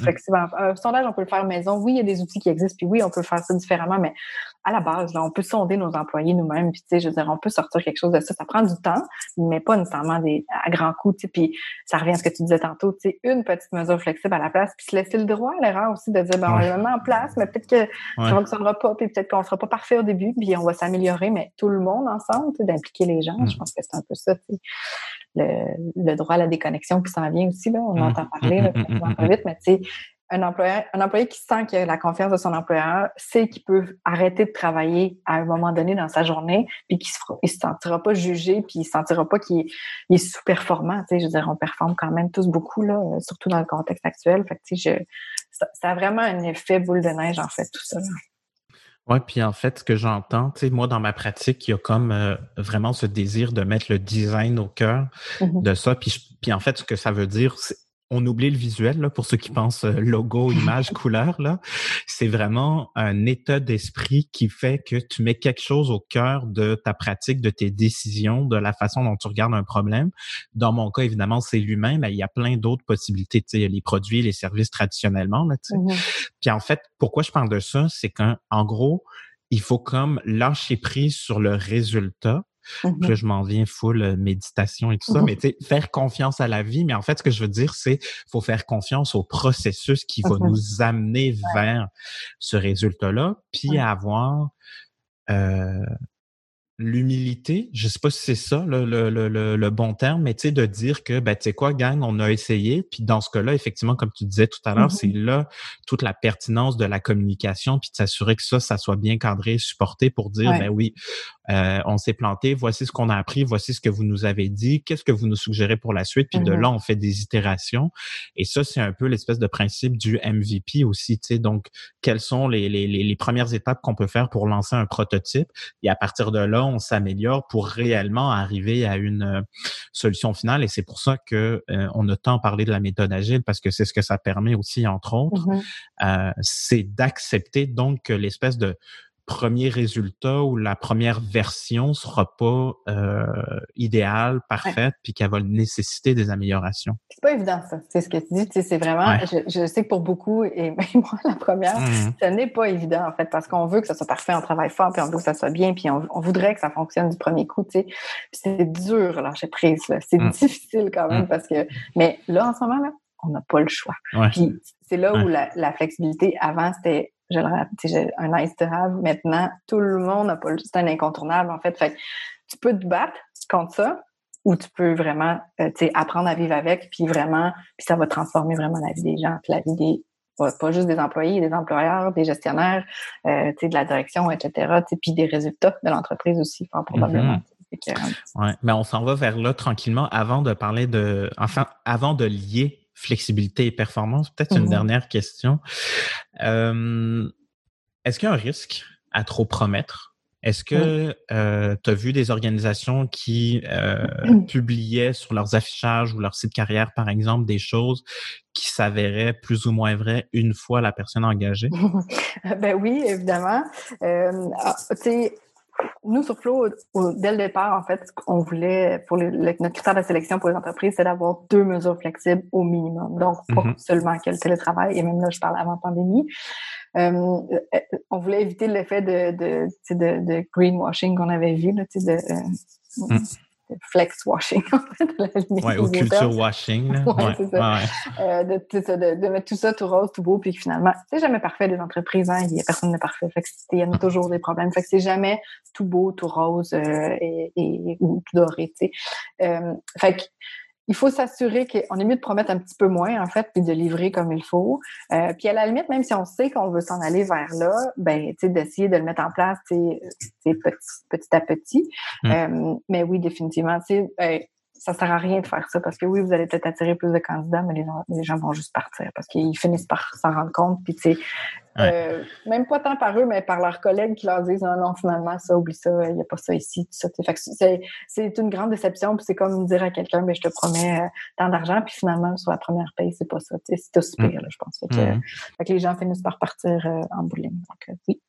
Un sondage, on peut le faire maison. Oui, il y a des outils qui existent, puis oui, on peut faire ça différemment, mais à la base, là, on peut sonder nos employés nous-mêmes, puis tu sais, je veux dire, on peut sortir quelque chose de ça. Ça prend du temps, mais pas nécessairement des, à grands coups, tu sais, puis ça revient à ce que tu disais tantôt, tu sais, une petite mesure flexible à la place, puis se laisser le droit à l'erreur aussi de dire, ben, on le met en place, mais peut-être que ça ne fonctionnera pas, puis peut-être qu'on ne sera pas parfait au début, puis on va s'améliorer, mais tout le monde ensemble, d'impliquer les gens, je mm. pense que c'est un peu ça, le, le, droit à la déconnexion qui s'en vient aussi, là, on mm. entend parler, là, mm, vite, mais tu sais, un employé, un employé qui sent qu'il a la confiance de son employeur sait qu'il peut arrêter de travailler à un moment donné dans sa journée, puis qu'il ne se, sentira pas jugé, puis il ne se sentira pas qu'il est, sous-performant. Tu sais, je veux dire, on performe quand même tous beaucoup, là, surtout dans le contexte actuel. Fait que, tu sais, je, ça, a vraiment un effet boule de neige, en fait, tout ça. Oui, puis en fait, ce que j'entends, tu sais, moi, dans ma pratique, il y a comme euh, vraiment ce désir de mettre le design au cœur mm-hmm. de ça. Puis, puis en fait, ce que ça veut dire, c'est on oublie le visuel là, pour ceux qui pensent euh, logo, [laughs] image, couleur. Là, c'est vraiment un état d'esprit qui fait que tu mets quelque chose au cœur de ta pratique, de tes décisions, de la façon dont tu regardes un problème. Dans mon cas, évidemment, c'est l'humain, mais il y a plein d'autres possibilités. Tu sais, les produits, les services traditionnellement. Là, tu sais. Puis en fait, pourquoi je parle de ça, c'est qu'en gros, il faut comme lâcher prise sur le résultat Mmh je m'en viens full euh, méditation et tout ça, mmh mais tu sais, faire confiance à la vie. Mais en fait, ce que je veux dire, c'est faut faire confiance au processus qui va mmh nous amener vers ce résultat-là, puis avoir euh, l'humilité, je sais pas si c'est ça le, le, le, le, bon terme, mais tu sais, de dire que, ben, tu sais quoi, gang, on a essayé, puis dans ce cas-là, effectivement, comme tu disais tout à l'heure, c'est là toute la pertinence de la communication, puis de s'assurer que ça, ça soit bien cadré, supporté pour dire, ben oui, euh, on s'est planté, voici ce qu'on a appris, voici ce que vous nous avez dit, qu'est-ce que vous nous suggérez pour la suite, puis de là, on fait des itérations. Et ça, c'est un peu l'espèce de principe du MVP aussi, tu sais, donc, quelles sont les, les, les premières étapes qu'on peut faire pour lancer un prototype, et à partir de là, on s'améliore pour réellement arriver à une euh, solution finale. Et c'est pour ça que euh, on a tant parlé de la méthode agile parce que c'est ce que ça permet aussi, entre autres, mm-hmm. euh, c'est d'accepter donc que l'espèce de premier résultat ou la première version sera pas euh, idéale, parfaite, puis qu'elle va nécessiter des améliorations. C'est pas évident ça. C'est ce que tu dis. C'est vraiment. Je, sais que pour beaucoup et [laughs] même moi la première, mmh ce n'est pas évident en fait parce qu'on veut que ça soit parfait, on travaille fort, puis on veut que ça soit bien, puis on, voudrait que ça fonctionne du premier coup. Tu sais, c'est dur lâcher prise. C'est mmh. difficile quand même mmh. parce que. Mais là en ce moment là, on n'a pas le choix. Puis c'est là où la, la flexibilité avant c'était je le un nice to have. Maintenant, tout le monde n'a pas c'est un incontournable, en fait. Fait tu peux te battre contre ça, ou tu peux vraiment, euh, apprendre à vivre avec, puis vraiment, puis ça va transformer vraiment la vie des gens, puis la vie des, pas, juste des employés, des employeurs, des gestionnaires, euh, de la direction, etc., puis des résultats de l'entreprise aussi, fort probablement. Mm-hmm. Ouais, mais on s'en va vers là tranquillement avant de parler de, enfin, avant de lier flexibilité et performance? Peut-être une mm-hmm. dernière question. Euh, est-ce qu'il y a un risque à trop promettre? Est-ce que euh, tu as vu des organisations qui euh, publiaient sur leurs affichages ou leur site carrière, par exemple, des choses qui s'avéraient plus ou moins vraies une fois la personne engagée? [laughs] ben oui, évidemment. Ah, nous, sur Flow, dès le départ, en fait, on voulait, pour notre critère de sélection pour les entreprises, c'est d'avoir deux mesures flexibles au minimum. Donc, pas mm-hmm. seulement que le télétravail, et même là, je parle avant pandémie. Euh, euh, on voulait éviter l'effet de, de, de, de, greenwashing qu'on avait vu, là, de, euh, mm. Flex washing, [laughs] en fait. Ouais, au culture washing. Là. [laughs] ouais, c'est ça. Euh, de, de, de, mettre tout ça tout rose, tout beau, puis finalement, c'est jamais parfait des entreprises, hein, il y a personne n'est parfait. Fait il y a toujours des problèmes. Fait que c'est jamais tout beau, tout rose euh, et, et, ou tout doré, tu sais. Euh, fait que il faut s'assurer qu'on est mieux de promettre un petit peu moins, en fait, puis de livrer comme il faut. Euh, puis à la limite, même si on sait qu'on veut s'en aller vers là, ben, tu sais, d'essayer de le mettre en place, tu sais, petit, petit à petit. Mmh. Euh, mais oui, définitivement, tu sais, euh, ça sert à rien de faire ça parce que oui, vous allez peut-être attirer plus de candidats, mais les, gens vont juste partir parce qu'ils finissent par s'en rendre compte. Puis, tu sais, euh, même pas tant par eux, mais par leurs collègues qui leur disent non, non, finalement, ça, oublie ça, il n'y a pas ça ici, tout ça. c'est une grande déception. Puis c'est comme dire à quelqu'un, mais ben, je te promets euh, tant d'argent, puis finalement, sur la première paye, c'est pas ça. C'est tout pire, mm. je pense. Mm. Fait que, les gens finissent par partir euh, en bowling. Donc, oui.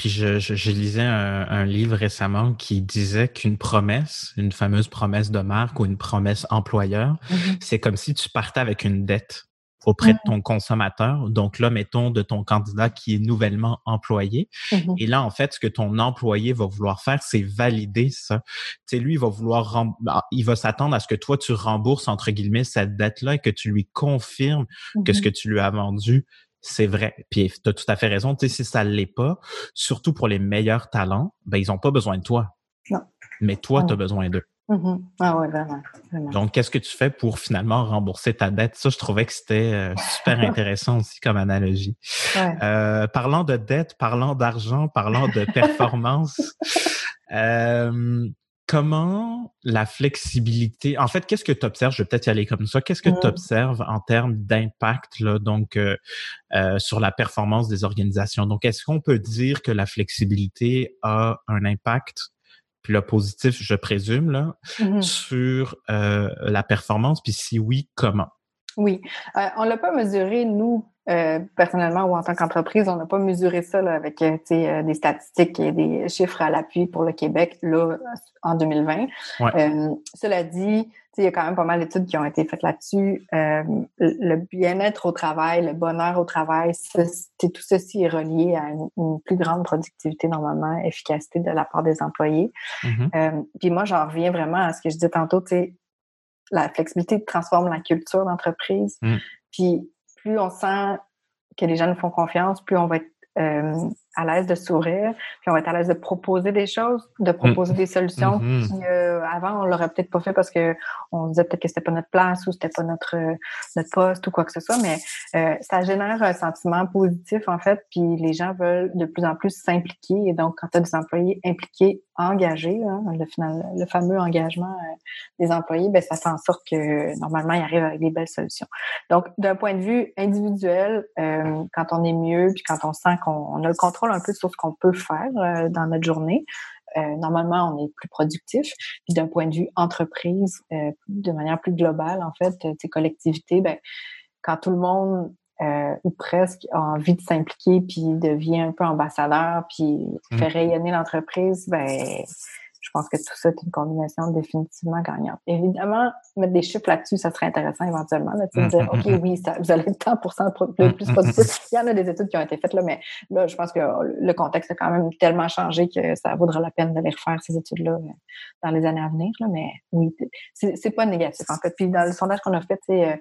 Puis je, je, lisais un, livre récemment qui disait qu'une promesse, une fameuse promesse de marque ou une promesse employeur, mm-hmm. c'est comme si tu partais avec une dette auprès de ton consommateur. Donc là, mettons de ton candidat qui est nouvellement employé. Mm-hmm. Et là, en fait, ce que ton employé va vouloir faire, c'est valider ça. Tu sais, lui, il va vouloir, bah, il va s'attendre à ce que toi, tu rembourses, entre guillemets, cette dette-là et que tu lui confirmes que ce que tu lui as vendu, c'est vrai. Puis tu as tout à fait raison. Tu sais, si ça ne l'est pas, surtout pour les meilleurs talents, ben, ils n'ont pas besoin de toi. Non. Mais toi, tu as besoin d'eux. Mm-hmm. Ah ouais, vraiment, Donc, qu'est-ce que tu fais pour finalement rembourser ta dette? Ça, je trouvais que c'était euh, super [laughs] intéressant aussi comme analogie. Euh, parlant de dette, parlant d'argent, parlant de [laughs] performance, euh, comment la flexibilité, en fait, qu'est-ce que tu observes, je vais peut-être y aller comme ça, qu'est-ce que tu observes en termes d'impact donc euh, euh, sur la performance des organisations? Donc, est-ce qu'on peut dire que la flexibilité a un impact, puis le positif, je présume, là, mmh sur euh, la performance, puis si oui, comment? Oui, on l'a pas mesuré, nous, euh, personnellement ou en tant qu'entreprise, on n'a pas mesuré ça là, avec euh, euh, des statistiques et des chiffres à l'appui pour le Québec là, en 2020. cela dit, il y a quand même pas mal d'études qui ont été faites là-dessus. le bien-être au travail, le bonheur au travail, tout ceci est relié à une, plus grande productivité normalement, efficacité de la part des employés. Mm-hmm. puis moi, j'en reviens vraiment à ce que je disais tantôt, la flexibilité transforme la culture d'entreprise. Mm. Puis plus on sent que les gens nous font confiance, plus on va être euh, à l'aise de sourire, puis on va être à l'aise de proposer des choses, de proposer des solutions mm-hmm. qui, euh, avant, on l'aurait peut-être pas fait parce que on disait peut-être que c'était pas notre place ou c'était pas notre notre poste ou quoi que ce soit, mais euh, ça génère un sentiment positif, en fait, puis les gens veulent de plus en plus s'impliquer. Et donc, quand tu as des employés impliqués, engagés, hein, le, fameux engagement des employés, ben ça fait en sorte que, normalement, ils arrivent avec des belles solutions. Donc, d'un point de vue individuel, quand on est mieux, puis quand on sent qu'on a le contrôle un peu sur ce qu'on peut faire euh, dans notre journée. Euh, normalement, on est plus productif. Puis d'un point de vue entreprise, euh, de manière plus globale, en fait, tes collectivités, ben, quand tout le monde ou presque a envie de s'impliquer puis devient un peu ambassadeur puis mmh. fait rayonner l'entreprise, ben je pense que tout ça est une combinaison définitivement gagnante. Évidemment, mettre des chiffres là-dessus, ça serait intéressant éventuellement. Là, de dire, OK, oui, ça, vous allez être tant pour cent plus productif. Il y en a des études qui ont été faites, là, mais là, je pense que le contexte a quand même tellement changé que ça vaudra la peine d'aller refaire ces études-là euh, dans les années à venir. Là, mais oui, c'est pas négatif, en fait. Puis dans le sondage qu'on a fait, c'est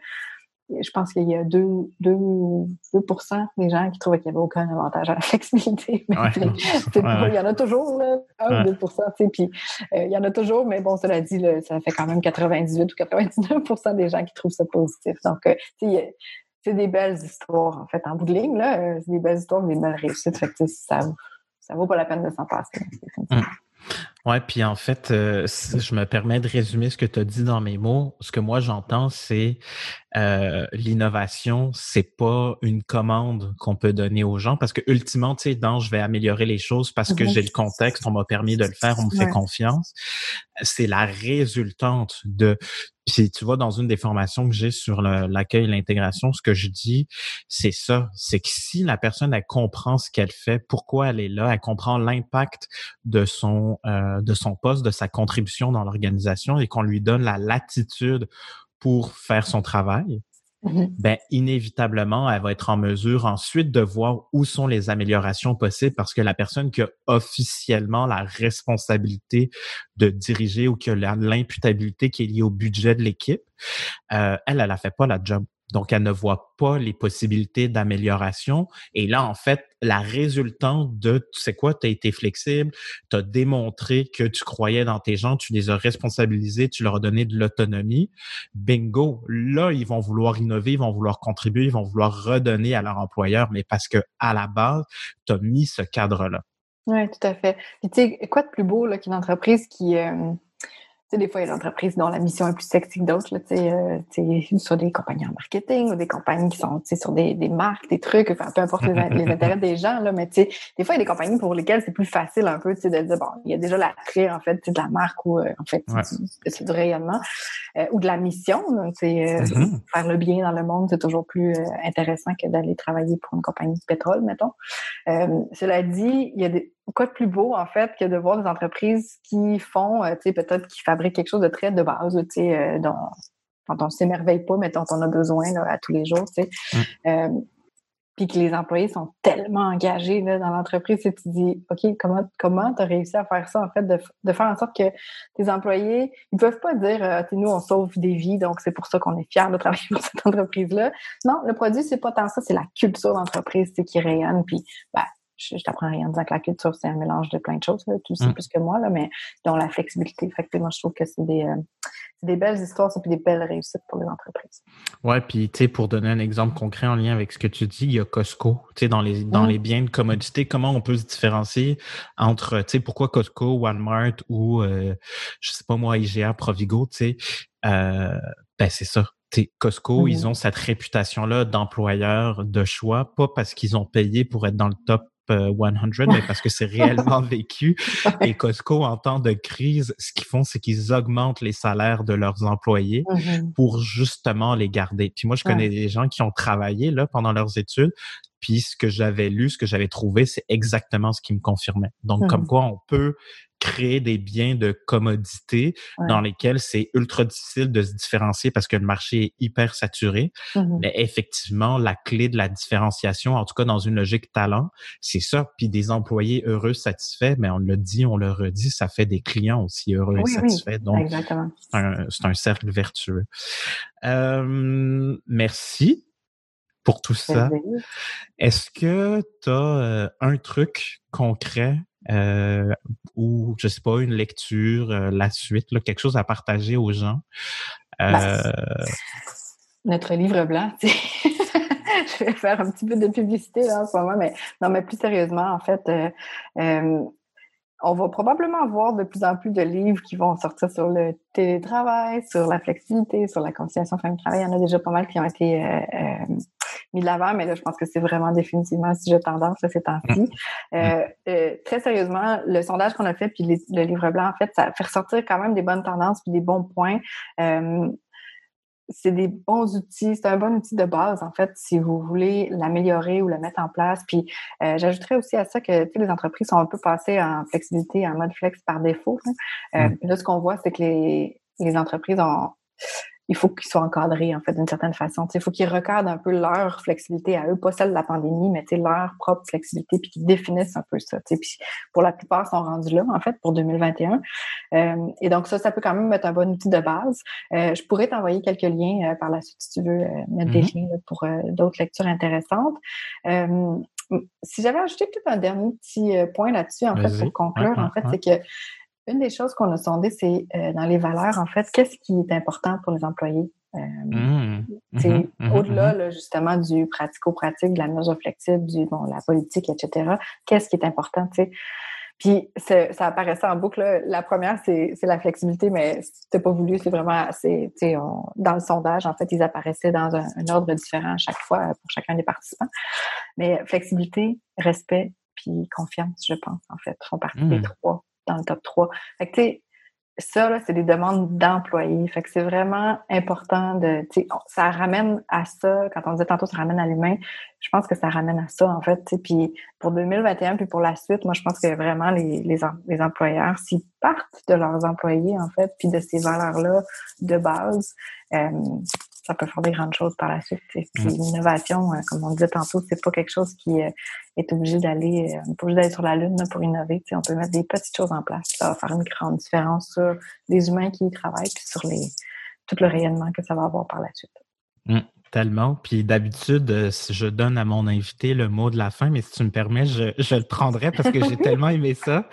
je pense qu'il y a 2, 2, 2 des gens qui trouvaient qu'il n'y avait aucun avantage à la [laughs] flexibilité. Mais il y en a toujours, là, 1 ou 2 puis euh, il y en a toujours, mais bon, cela dit, là, ça fait quand même 98 ou 99% des gens qui trouvent ça positif. Donc, euh, c'est des belles histoires, en fait, en bout de ligne, là, euh, c'est des belles histoires, des belles réussites. Fait que, ça, ça vaut pas la peine de s'en passer. Ouais, puis en fait, euh, je me permets de résumer ce que tu as dit dans mes mots. Ce que moi j'entends, c'est euh, l'innovation, c'est pas une commande qu'on peut donner aux gens parce que ultimement, tu sais, dans je vais améliorer les choses parce que j'ai le contexte, on m'a permis de le faire, on me fait confiance. C'est la résultante de puis tu vois, dans une des formations que j'ai sur l'accueil et l'intégration, ce que je dis, c'est ça. C'est que si la personne, comprend ce qu'elle fait, pourquoi elle est là, elle comprend l'impact de son euh, de son poste, de sa contribution dans l'organisation et qu'on lui donne la latitude pour faire son travail, mm-hmm. ben inévitablement, elle va être en mesure ensuite de voir où sont les améliorations possibles parce que la personne qui a officiellement la responsabilité de diriger ou qui a l'imputabilité qui est liée au budget de l'équipe, euh, elle, elle a fait pas la job. Donc, elle ne voit pas les possibilités d'amélioration. Et là, en fait, la résultante de, tu sais quoi, tu as été flexible, tu as démontré que tu croyais dans tes gens, tu les as responsabilisés, tu leur as donné de l'autonomie. Bingo, là, ils vont vouloir innover, ils vont vouloir contribuer, ils vont vouloir redonner à leur employeur, mais parce que à la base, tu as mis ce cadre-là. Oui, tout à fait. Puis, tu sais, quoi de plus beau qu'une entreprise qui... Euh, sais, des fois, il y a des entreprises dont la mission est plus sexy que d'autres, tu sais, euh, [laughs] sur des compagnies en marketing ou des compagnies qui sont, tu sais, sur des, des marques, des trucs, enfin, peu importe les, intérêts des gens, là, mais tu sais, des fois, il y a des compagnies pour lesquelles c'est plus facile un peu, tu sais, de dire, bon, il y a déjà l'attrait, en fait, de la marque ou, euh, en fait, c'est du, rayonnement, euh, ou de la mission, tu sais, mm-hmm. faire le bien dans le monde, c'est toujours plus intéressant que d'aller travailler pour une compagnie de pétrole, mettons. cela dit, il y a des, quoi de plus beau, en fait, que de voir des entreprises qui font, euh, tu sais, peut-être qui fabriquent quelque chose de très de base, tu sais, euh, dont, on ne s'émerveille pas, mais dont on a besoin à tous les jours, tu sais. Mmh. Euh, puis que les employés sont tellement engagés là, dans l'entreprise et tu dis, OK, comment comment tu as réussi à faire ça, en fait, de, de, faire en sorte que tes employés, ils peuvent pas dire, nous, on sauve des vies, donc c'est pour ça qu'on est fiers de travailler [laughs] pour cette entreprise-là. Non, le produit, c'est pas tant ça, c'est la culture d'entreprise qui rayonne, puis ben, je, je t'apprends rien en disant que la culture, c'est un mélange de plein de choses. Là. Tu sais mm. plus que moi, là, mais dont la flexibilité. Fait que, moi, je trouve que c'est des, euh, des belles histoires, c'est des belles réussites pour les entreprises. Ouais, puis tu sais, pour donner un exemple concret en lien avec ce que tu dis, il y a Costco. Tu sais, dans les dans mm. les biens de commodité, comment on peut se différencier entre, tu sais, pourquoi Costco, Walmart ou euh, je sais pas moi, IGA, Provigo, tu sais, euh, ben c'est ça. T'sais, Costco, ils mm. ont cette réputation-là d'employeur de choix, pas parce qu'ils ont payé pour être dans le top 100, mais parce que c'est [laughs] réellement vécu. Et Costco, en temps de crise, ce qu'ils font, c'est qu'ils augmentent les salaires de leurs employés mm-hmm. pour justement les garder. Puis moi, je connais des gens qui ont travaillé là pendant leurs études. Puis ce que j'avais lu, ce que j'avais trouvé, c'est exactement ce qui me confirmait. Donc, comme mm-hmm. quoi on peut créer des biens de commodité dans lesquels c'est ultra difficile de se différencier parce que le marché est hyper saturé. Mmh Mais effectivement, la clé de la différenciation, en tout cas dans une logique talent, c'est ça. Puis des employés heureux, satisfaits, mais on le dit, on le redit, ça fait des clients aussi heureux et satisfaits. Donc, c'est un, cercle vertueux. Euh, merci pour tout ça. Est-ce que tu as euh, un truc concret euh, ou je sais pas une lecture, euh, la suite, là, quelque chose à partager aux gens? Ben, euh... notre livre blanc, [laughs] je vais faire un petit peu de publicité là, en ce moment, mais non, mais plus sérieusement, en fait, on va probablement voir de plus en plus de livres qui vont sortir sur le télétravail, sur la flexibilité, sur la conciliation famille-travail. Il y en a déjà pas mal qui ont été mis de l'avant, mais là, je pense que c'est vraiment définitivement si sujet tendance ces temps-ci. Mm. Euh, euh, très sérieusement, le sondage qu'on a fait, puis le livre blanc, en fait, ça fait ressortir quand même des bonnes tendances puis des bons points. Euh, c'est des bons outils, c'est un bon outil de base, en fait, si vous voulez l'améliorer ou le mettre en place. Puis euh, j'ajouterais aussi à ça que les entreprises sont un peu passées en flexibilité, en mode flex par défaut. Euh, mm. Là, ce qu'on voit, c'est que les, les entreprises ont il faut qu'ils soient encadrés, en fait, d'une certaine façon. il faut qu'ils recadrent un peu leur flexibilité à eux, pas celle de la pandémie, mais leur propre flexibilité, puis qu'ils définissent un peu ça. Puis pour la plupart, ils sont rendus là, en fait, pour 2021. Euh, et donc, ça, ça peut quand même être un bon outil de base. Euh, je pourrais t'envoyer quelques liens euh, par la suite, si tu veux, mettre des mm-hmm. liens pour d'autres lectures intéressantes. si j'avais ajouté peut-être un dernier petit point là-dessus, en fait, pour conclure, en fait, c'est que une des choses qu'on a sondé, c'est euh, dans les valeurs, en fait, qu'est-ce qui est important pour les employés? Euh, mmh. mmh. mmh. au-delà justement du pratico-pratique, de la mesure flexible, du bon, la politique, etc. Qu'est-ce qui est important, tu sais? Puis ça apparaissait en boucle. La première, c'est la flexibilité, mais c'était pas voulu, c'est vraiment assez. Dans le sondage, en fait, ils apparaissaient dans un, ordre différent à chaque fois pour chacun des participants. Mais flexibilité, respect, puis confiance, je pense, en fait, font partie des trois dans le top 3. Fait que, ça, là, c'est des demandes d'employés. Fait que c'est vraiment important de, tu sais, ça ramène à ça. Quand on disait tantôt, ça ramène à l'humain. Je pense que ça ramène à ça, en fait. Tu puis pour 2021, puis pour la suite, moi, je pense que vraiment les, les, les employeurs, s'ils partent de leurs employés, en fait, puis de ces valeurs-là de base, euh, ça peut faire des grandes choses par la suite. Puis mm. l'innovation, euh, comme on disait tantôt, c'est pas quelque chose qui euh, est obligé d'aller, euh, pas obligé d'aller sur la lune pour innover. on peut mettre des petites choses en place. Ça va faire une grande différence sur les humains qui y travaillent, puis sur les tout le rayonnement que ça va avoir par la suite. Mm. Tellement. Puis d'habitude, je donne à mon invité le mot de la fin, mais si tu me permets, je, le prendrai parce que j'ai [laughs] tellement aimé ça.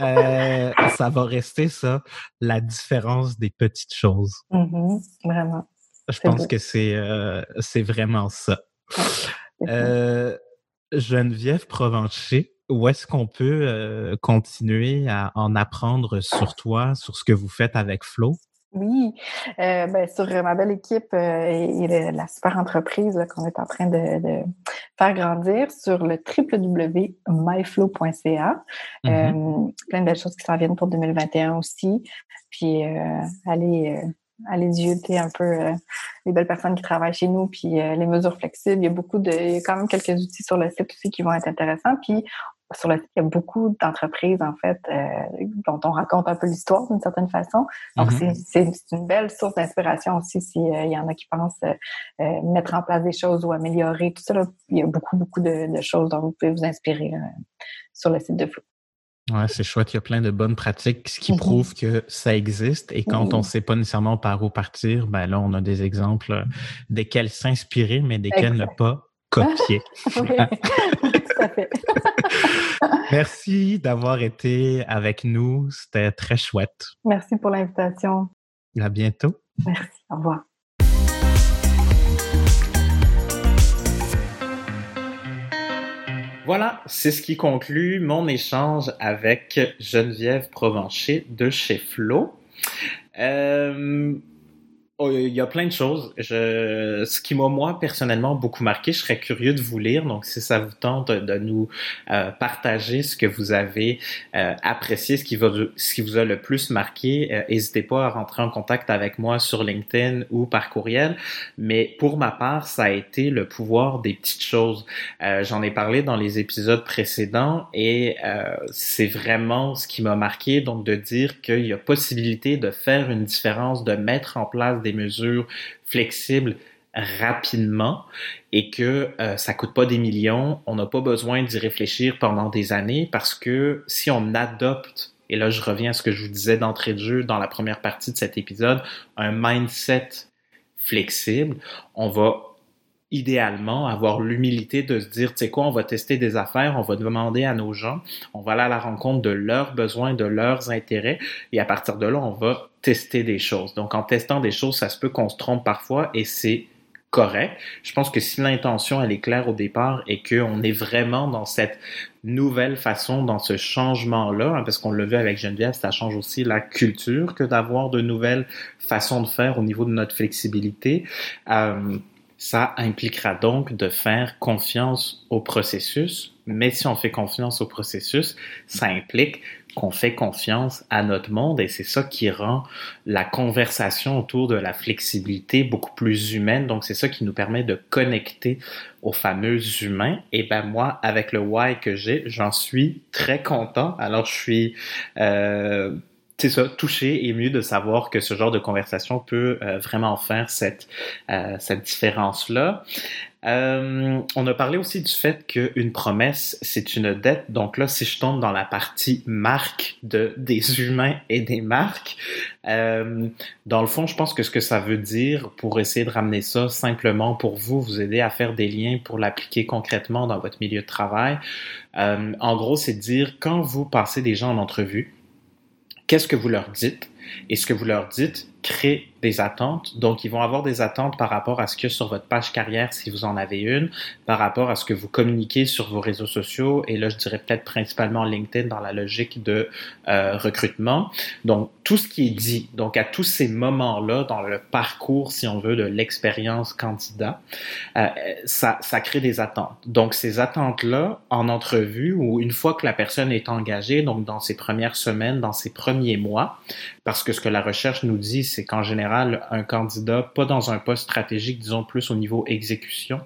Euh, ça va rester ça, la différence des petites choses. Mm-hmm. vraiment. Je pense que c'est euh, c'est vraiment ça. Geneviève Provencher, où est-ce qu'on peut continuer à en apprendre sur toi, sur ce que vous faites avec Flo? Oui, euh, ben, sur ma belle équipe euh, et, la super entreprise qu'on est en train de, faire grandir sur le www.myflow.ca. Mm-hmm. Euh, plein de belles choses qui s'en viennent pour 2021 aussi. Puis allez, allez jeter un peu les belles personnes qui travaillent chez nous, puis les mesures flexibles. Il y a beaucoup de, il y a quand même quelques outils sur le site aussi qui vont être intéressants. Puis sur le site, il y a beaucoup d'entreprises, en fait, euh, dont on raconte un peu l'histoire d'une certaine façon. Donc, mm-hmm. c'est une belle source d'inspiration aussi s'il euh, y en a qui pensent euh, mettre en place des choses ou améliorer tout ça. il y a beaucoup, beaucoup de, choses dont vous pouvez vous inspirer sur le site de Flow. Ouais, c'est chouette. Il y a plein de bonnes pratiques qui mm-hmm. prouvent que ça existe. Et quand on ne sait pas nécessairement par où partir, ben là, on a des exemples desquels s'inspirer, mais desquels ne pas copier. [laughs] [laughs] Tout à fait. [laughs] Merci d'avoir été avec nous. C'était très chouette. Merci pour l'invitation. À bientôt. Merci. Au revoir. Voilà, c'est ce qui conclut mon échange avec Geneviève Provencher de chez Flo. Euh, Oh, il y a plein de choses. Je, ce qui m'a moi personnellement beaucoup marqué, je serais curieux de vous lire. Donc, si ça vous tente de, nous euh, partager ce que vous avez euh, apprécié, ce qui, va, ce qui vous a le plus marqué, euh, n'hésitez pas à rentrer en contact avec moi sur LinkedIn ou par courriel. Mais pour ma part, ça a été le pouvoir des petites choses. J'en ai parlé dans les épisodes précédents et c'est vraiment ce qui m'a marqué. Donc, de dire qu'il y a possibilité de faire une différence, de mettre en place des mesures flexibles rapidement et que euh, ça coûte pas des millions, on n'a pas besoin d'y réfléchir pendant des années parce que si on adopte et là je reviens à ce que je vous disais d'entrée de jeu dans la première partie de cet épisode, un mindset flexible, on va idéalement avoir l'humilité de se dire, tu sais quoi, on va tester des affaires, on va demander à nos gens, on va aller à la rencontre de leurs besoins, de leurs intérêts, et à partir de là, on va tester des choses. Donc, en testant des choses, ça se peut qu'on se trompe parfois, et c'est correct. Je pense que si l'intention, elle est claire au départ et qu'on est vraiment dans cette nouvelle façon, dans ce changement-là, hein, parce qu'on le vu avec Geneviève, ça change aussi la culture que d'avoir de nouvelles façons de faire au niveau de notre flexibilité. Euh, ça impliquera donc de faire confiance au processus, mais si on fait confiance au processus, ça implique qu'on fait confiance à notre monde et c'est ça qui rend la conversation autour de la flexibilité beaucoup plus humaine. Donc c'est ça qui nous permet de connecter aux fameux humains. Et ben moi, avec le why que j'ai, j'en suis très content. Alors je suis euh, c'est ça, touché et mieux de savoir que ce genre de conversation peut euh, vraiment faire cette, euh, cette différence-là. Euh, on a parlé aussi du fait qu'une promesse, c'est une dette. Donc là, si je tombe dans la partie marque de, des humains et des marques, dans le fond, je pense que ce que ça veut dire, pour essayer de ramener ça simplement pour vous, vous aider à faire des liens pour l'appliquer concrètement dans votre milieu de travail, en gros, c'est de dire quand vous passez des gens en entrevue, qu'est-ce que vous leur dites? Et ce que vous leur dites crée des attentes. Donc, ils vont avoir des attentes par rapport à ce que sur votre page carrière, si vous en avez une, par rapport à ce que vous communiquez sur vos réseaux sociaux. Et là, je dirais peut-être principalement LinkedIn dans la logique de euh, recrutement. Donc, tout ce qui est dit, donc à tous ces moments-là dans le parcours, si on veut, de l'expérience candidat, euh, ça, ça crée des attentes. Donc, ces attentes-là, en entrevue ou une fois que la personne est engagée, donc dans ses premières semaines, dans ses premiers mois, parce que ce que la recherche nous dit, c'est qu'en général, un candidat, pas dans un poste stratégique, disons plus au niveau exécution,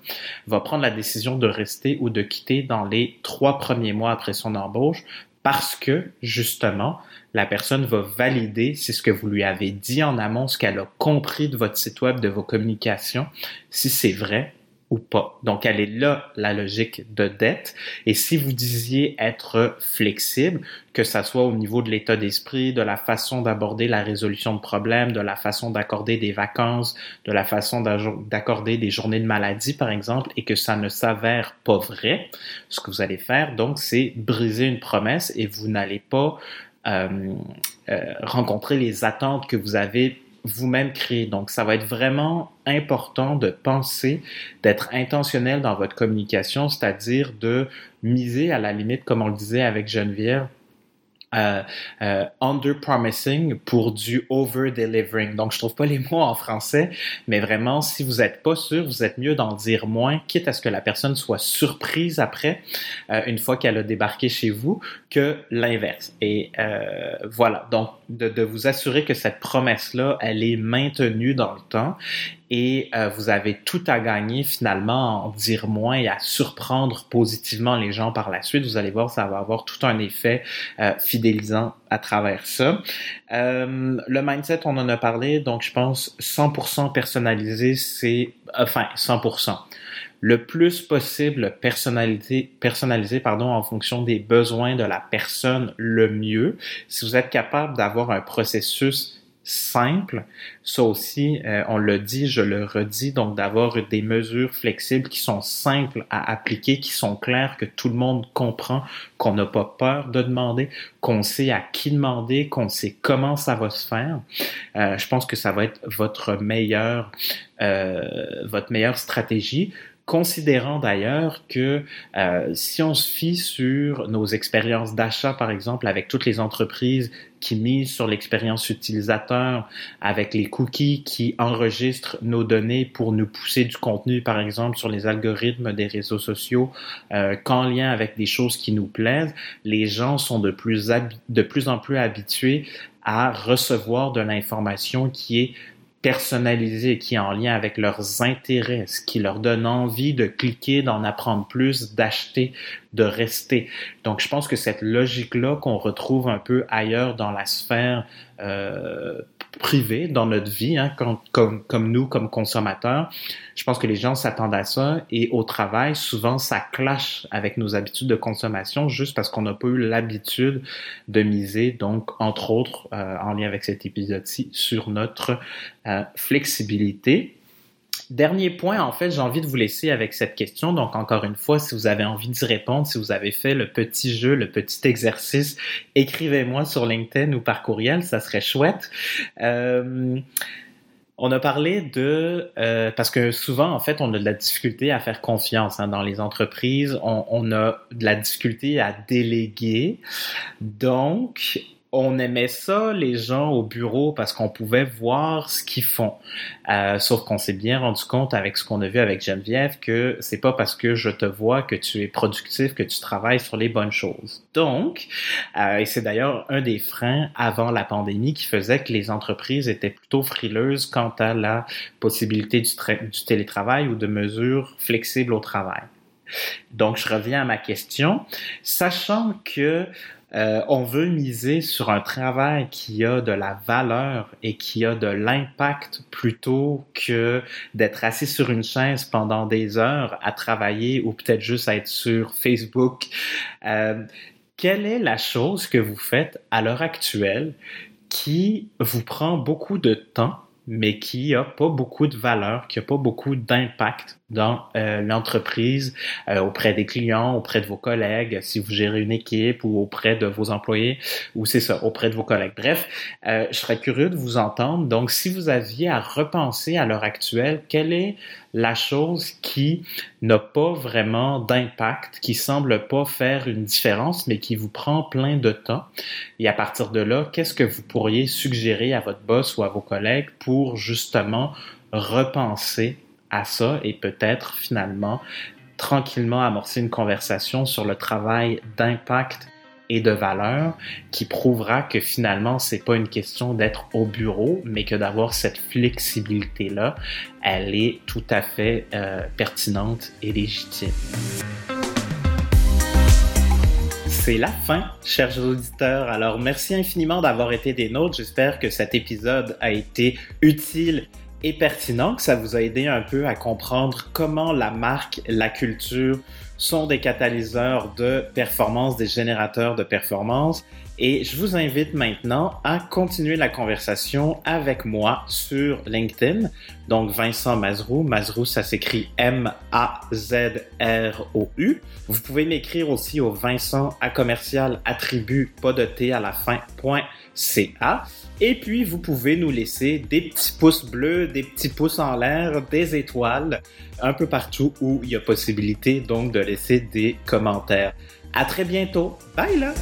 va prendre la décision de rester ou de quitter dans les trois premiers mois après son embauche parce que, justement, la personne va valider si ce que vous lui avez dit en amont, ce qu'elle a compris de votre site web, de vos communications, si c'est vrai pas. Donc, elle est là, la logique de dette. Et si vous disiez être flexible, que ça soit au niveau de l'état d'esprit, de la façon d'aborder la résolution de problèmes, de la façon d'accorder des vacances, de la façon d'accorder des journées de maladie, par exemple, et que ça ne s'avère pas vrai, ce que vous allez faire, donc, c'est briser une promesse et vous n'allez pas euh, euh, rencontrer les attentes que vous avez vous-même créer. Donc, ça va être vraiment important de penser, d'être intentionnel dans votre communication, c'est-à-dire de miser à la limite, comme on le disait avec Geneviève, under promising pour du over delivering. Donc je trouve pas les mots en français, mais vraiment si vous êtes pas sûr, vous êtes mieux d'en dire moins, quitte à ce que la personne soit surprise après euh, une fois qu'elle a débarqué chez vous, que l'inverse. Et euh, voilà, donc de, de vous assurer que cette promesse là, elle est maintenue dans le temps et euh, vous avez tout à gagner finalement en dire moins et à surprendre positivement les gens par la suite. Vous allez voir, ça va avoir tout un effet euh, fidélisant à travers ça. Euh, le mindset, on en a parlé, donc je pense 100% personnalisé, c'est enfin 100% le plus possible personnalisé, personnalisé pardon, en fonction des besoins de la personne le mieux. Si vous êtes capable d'avoir un processus simple. Ça aussi, euh, on le dit, je le redis, donc d'avoir des mesures flexibles qui sont simples à appliquer, qui sont claires, que tout le monde comprend, qu'on n'a pas peur de demander, qu'on sait à qui demander, qu'on sait comment ça va se faire. Euh, je pense que ça va être votre meilleure, euh, votre meilleure stratégie considérant d'ailleurs que si on se fie sur nos expériences d'achat, par exemple, avec toutes les entreprises qui misent sur l'expérience utilisateur, avec les cookies qui enregistrent nos données pour nous pousser du contenu, par exemple, sur les algorithmes des réseaux sociaux, euh, qu'en lien avec des choses qui nous plaisent, les gens sont de plus, de plus en plus habitués à recevoir de l'information qui est personnalisé, qui est en lien avec leurs intérêts, ce qui leur donne envie de cliquer, d'en apprendre plus, d'acheter, de rester. Donc, je pense que cette logique-là qu'on retrouve un peu ailleurs dans la sphère euh, privée, dans notre vie, hein, comme, comme, nous, comme consommateurs, je pense que les gens s'attendent à ça. Et au travail, souvent, ça clash avec nos habitudes de consommation juste parce qu'on n'a pas eu l'habitude de miser, donc, entre autres, euh, en lien avec cet épisode-ci, sur notre euh, flexibilité. Dernier point, en fait, j'ai envie de vous laisser avec cette question. Donc, encore une fois, si vous avez envie d'y répondre, si vous avez fait le petit jeu, le petit exercice, écrivez-moi sur LinkedIn ou par courriel, ça serait chouette. Euh, on a parlé de euh, parce que souvent en fait on a de la difficulté à faire confiance hein, dans les entreprises, on, on, a de la difficulté à déléguer. Donc on aimait ça, les gens au bureau, parce qu'on pouvait voir ce qu'ils font. Euh, sauf qu'on s'est bien rendu compte avec ce qu'on a vu avec Geneviève que c'est pas parce que je te vois que tu es productif que tu travailles sur les bonnes choses. Donc, euh, et c'est d'ailleurs un des freins avant la pandémie qui faisait que les entreprises étaient plutôt frileuses quant à la possibilité du, du télétravail ou de mesures flexibles au travail. Donc, je reviens à ma question. Sachant que euh, on veut miser sur un travail qui a de la valeur et qui a de l'impact plutôt que d'être assis sur une chaise pendant des heures à travailler ou peut-être juste à être sur Facebook. Euh, quelle est la chose que vous faites à l'heure actuelle qui vous prend beaucoup de temps mais qui a pas beaucoup de valeur, qui a pas beaucoup d'impact? Dans euh, l'entreprise, euh, auprès des clients, auprès de vos collègues, si vous gérez une équipe ou auprès de vos employés, ou c'est ça, auprès de vos collègues. Bref, euh, je serais curieux de vous entendre. Donc, si vous aviez à repenser à l'heure actuelle, quelle est la chose qui n'a pas vraiment d'impact, qui semble pas faire une différence, mais qui vous prend plein de temps? Et à partir de là, qu'est-ce que vous pourriez suggérer à votre boss ou à vos collègues pour justement repenser à ça et peut-être finalement tranquillement amorcer une conversation sur le travail d'impact et de valeur qui prouvera que finalement c'est pas une question d'être au bureau mais que d'avoir cette flexibilité là elle est tout à fait euh, pertinente et légitime. c'est la fin, chers auditeurs. Alors, merci infiniment d'avoir été des nôtres. J'espère que cet épisode a été utile et pertinent, que ça vous a aidé un peu à comprendre comment la marque, la culture sont des catalyseurs de performance, des générateurs de performance. Et je vous invite maintenant à continuer la conversation avec moi sur LinkedIn. Donc Vincent Mazrou, Mazrou ça s'écrit M-A-Z-R-O-U. Vous pouvez m'écrire aussi au Vincent à commercial attribut pas de T à la fin point CA. Et puis, vous pouvez nous laisser des petits pouces bleus, des petits pouces en l'air, des étoiles, un peu partout où il y a possibilité donc de laisser des commentaires. À très bientôt. Bye là!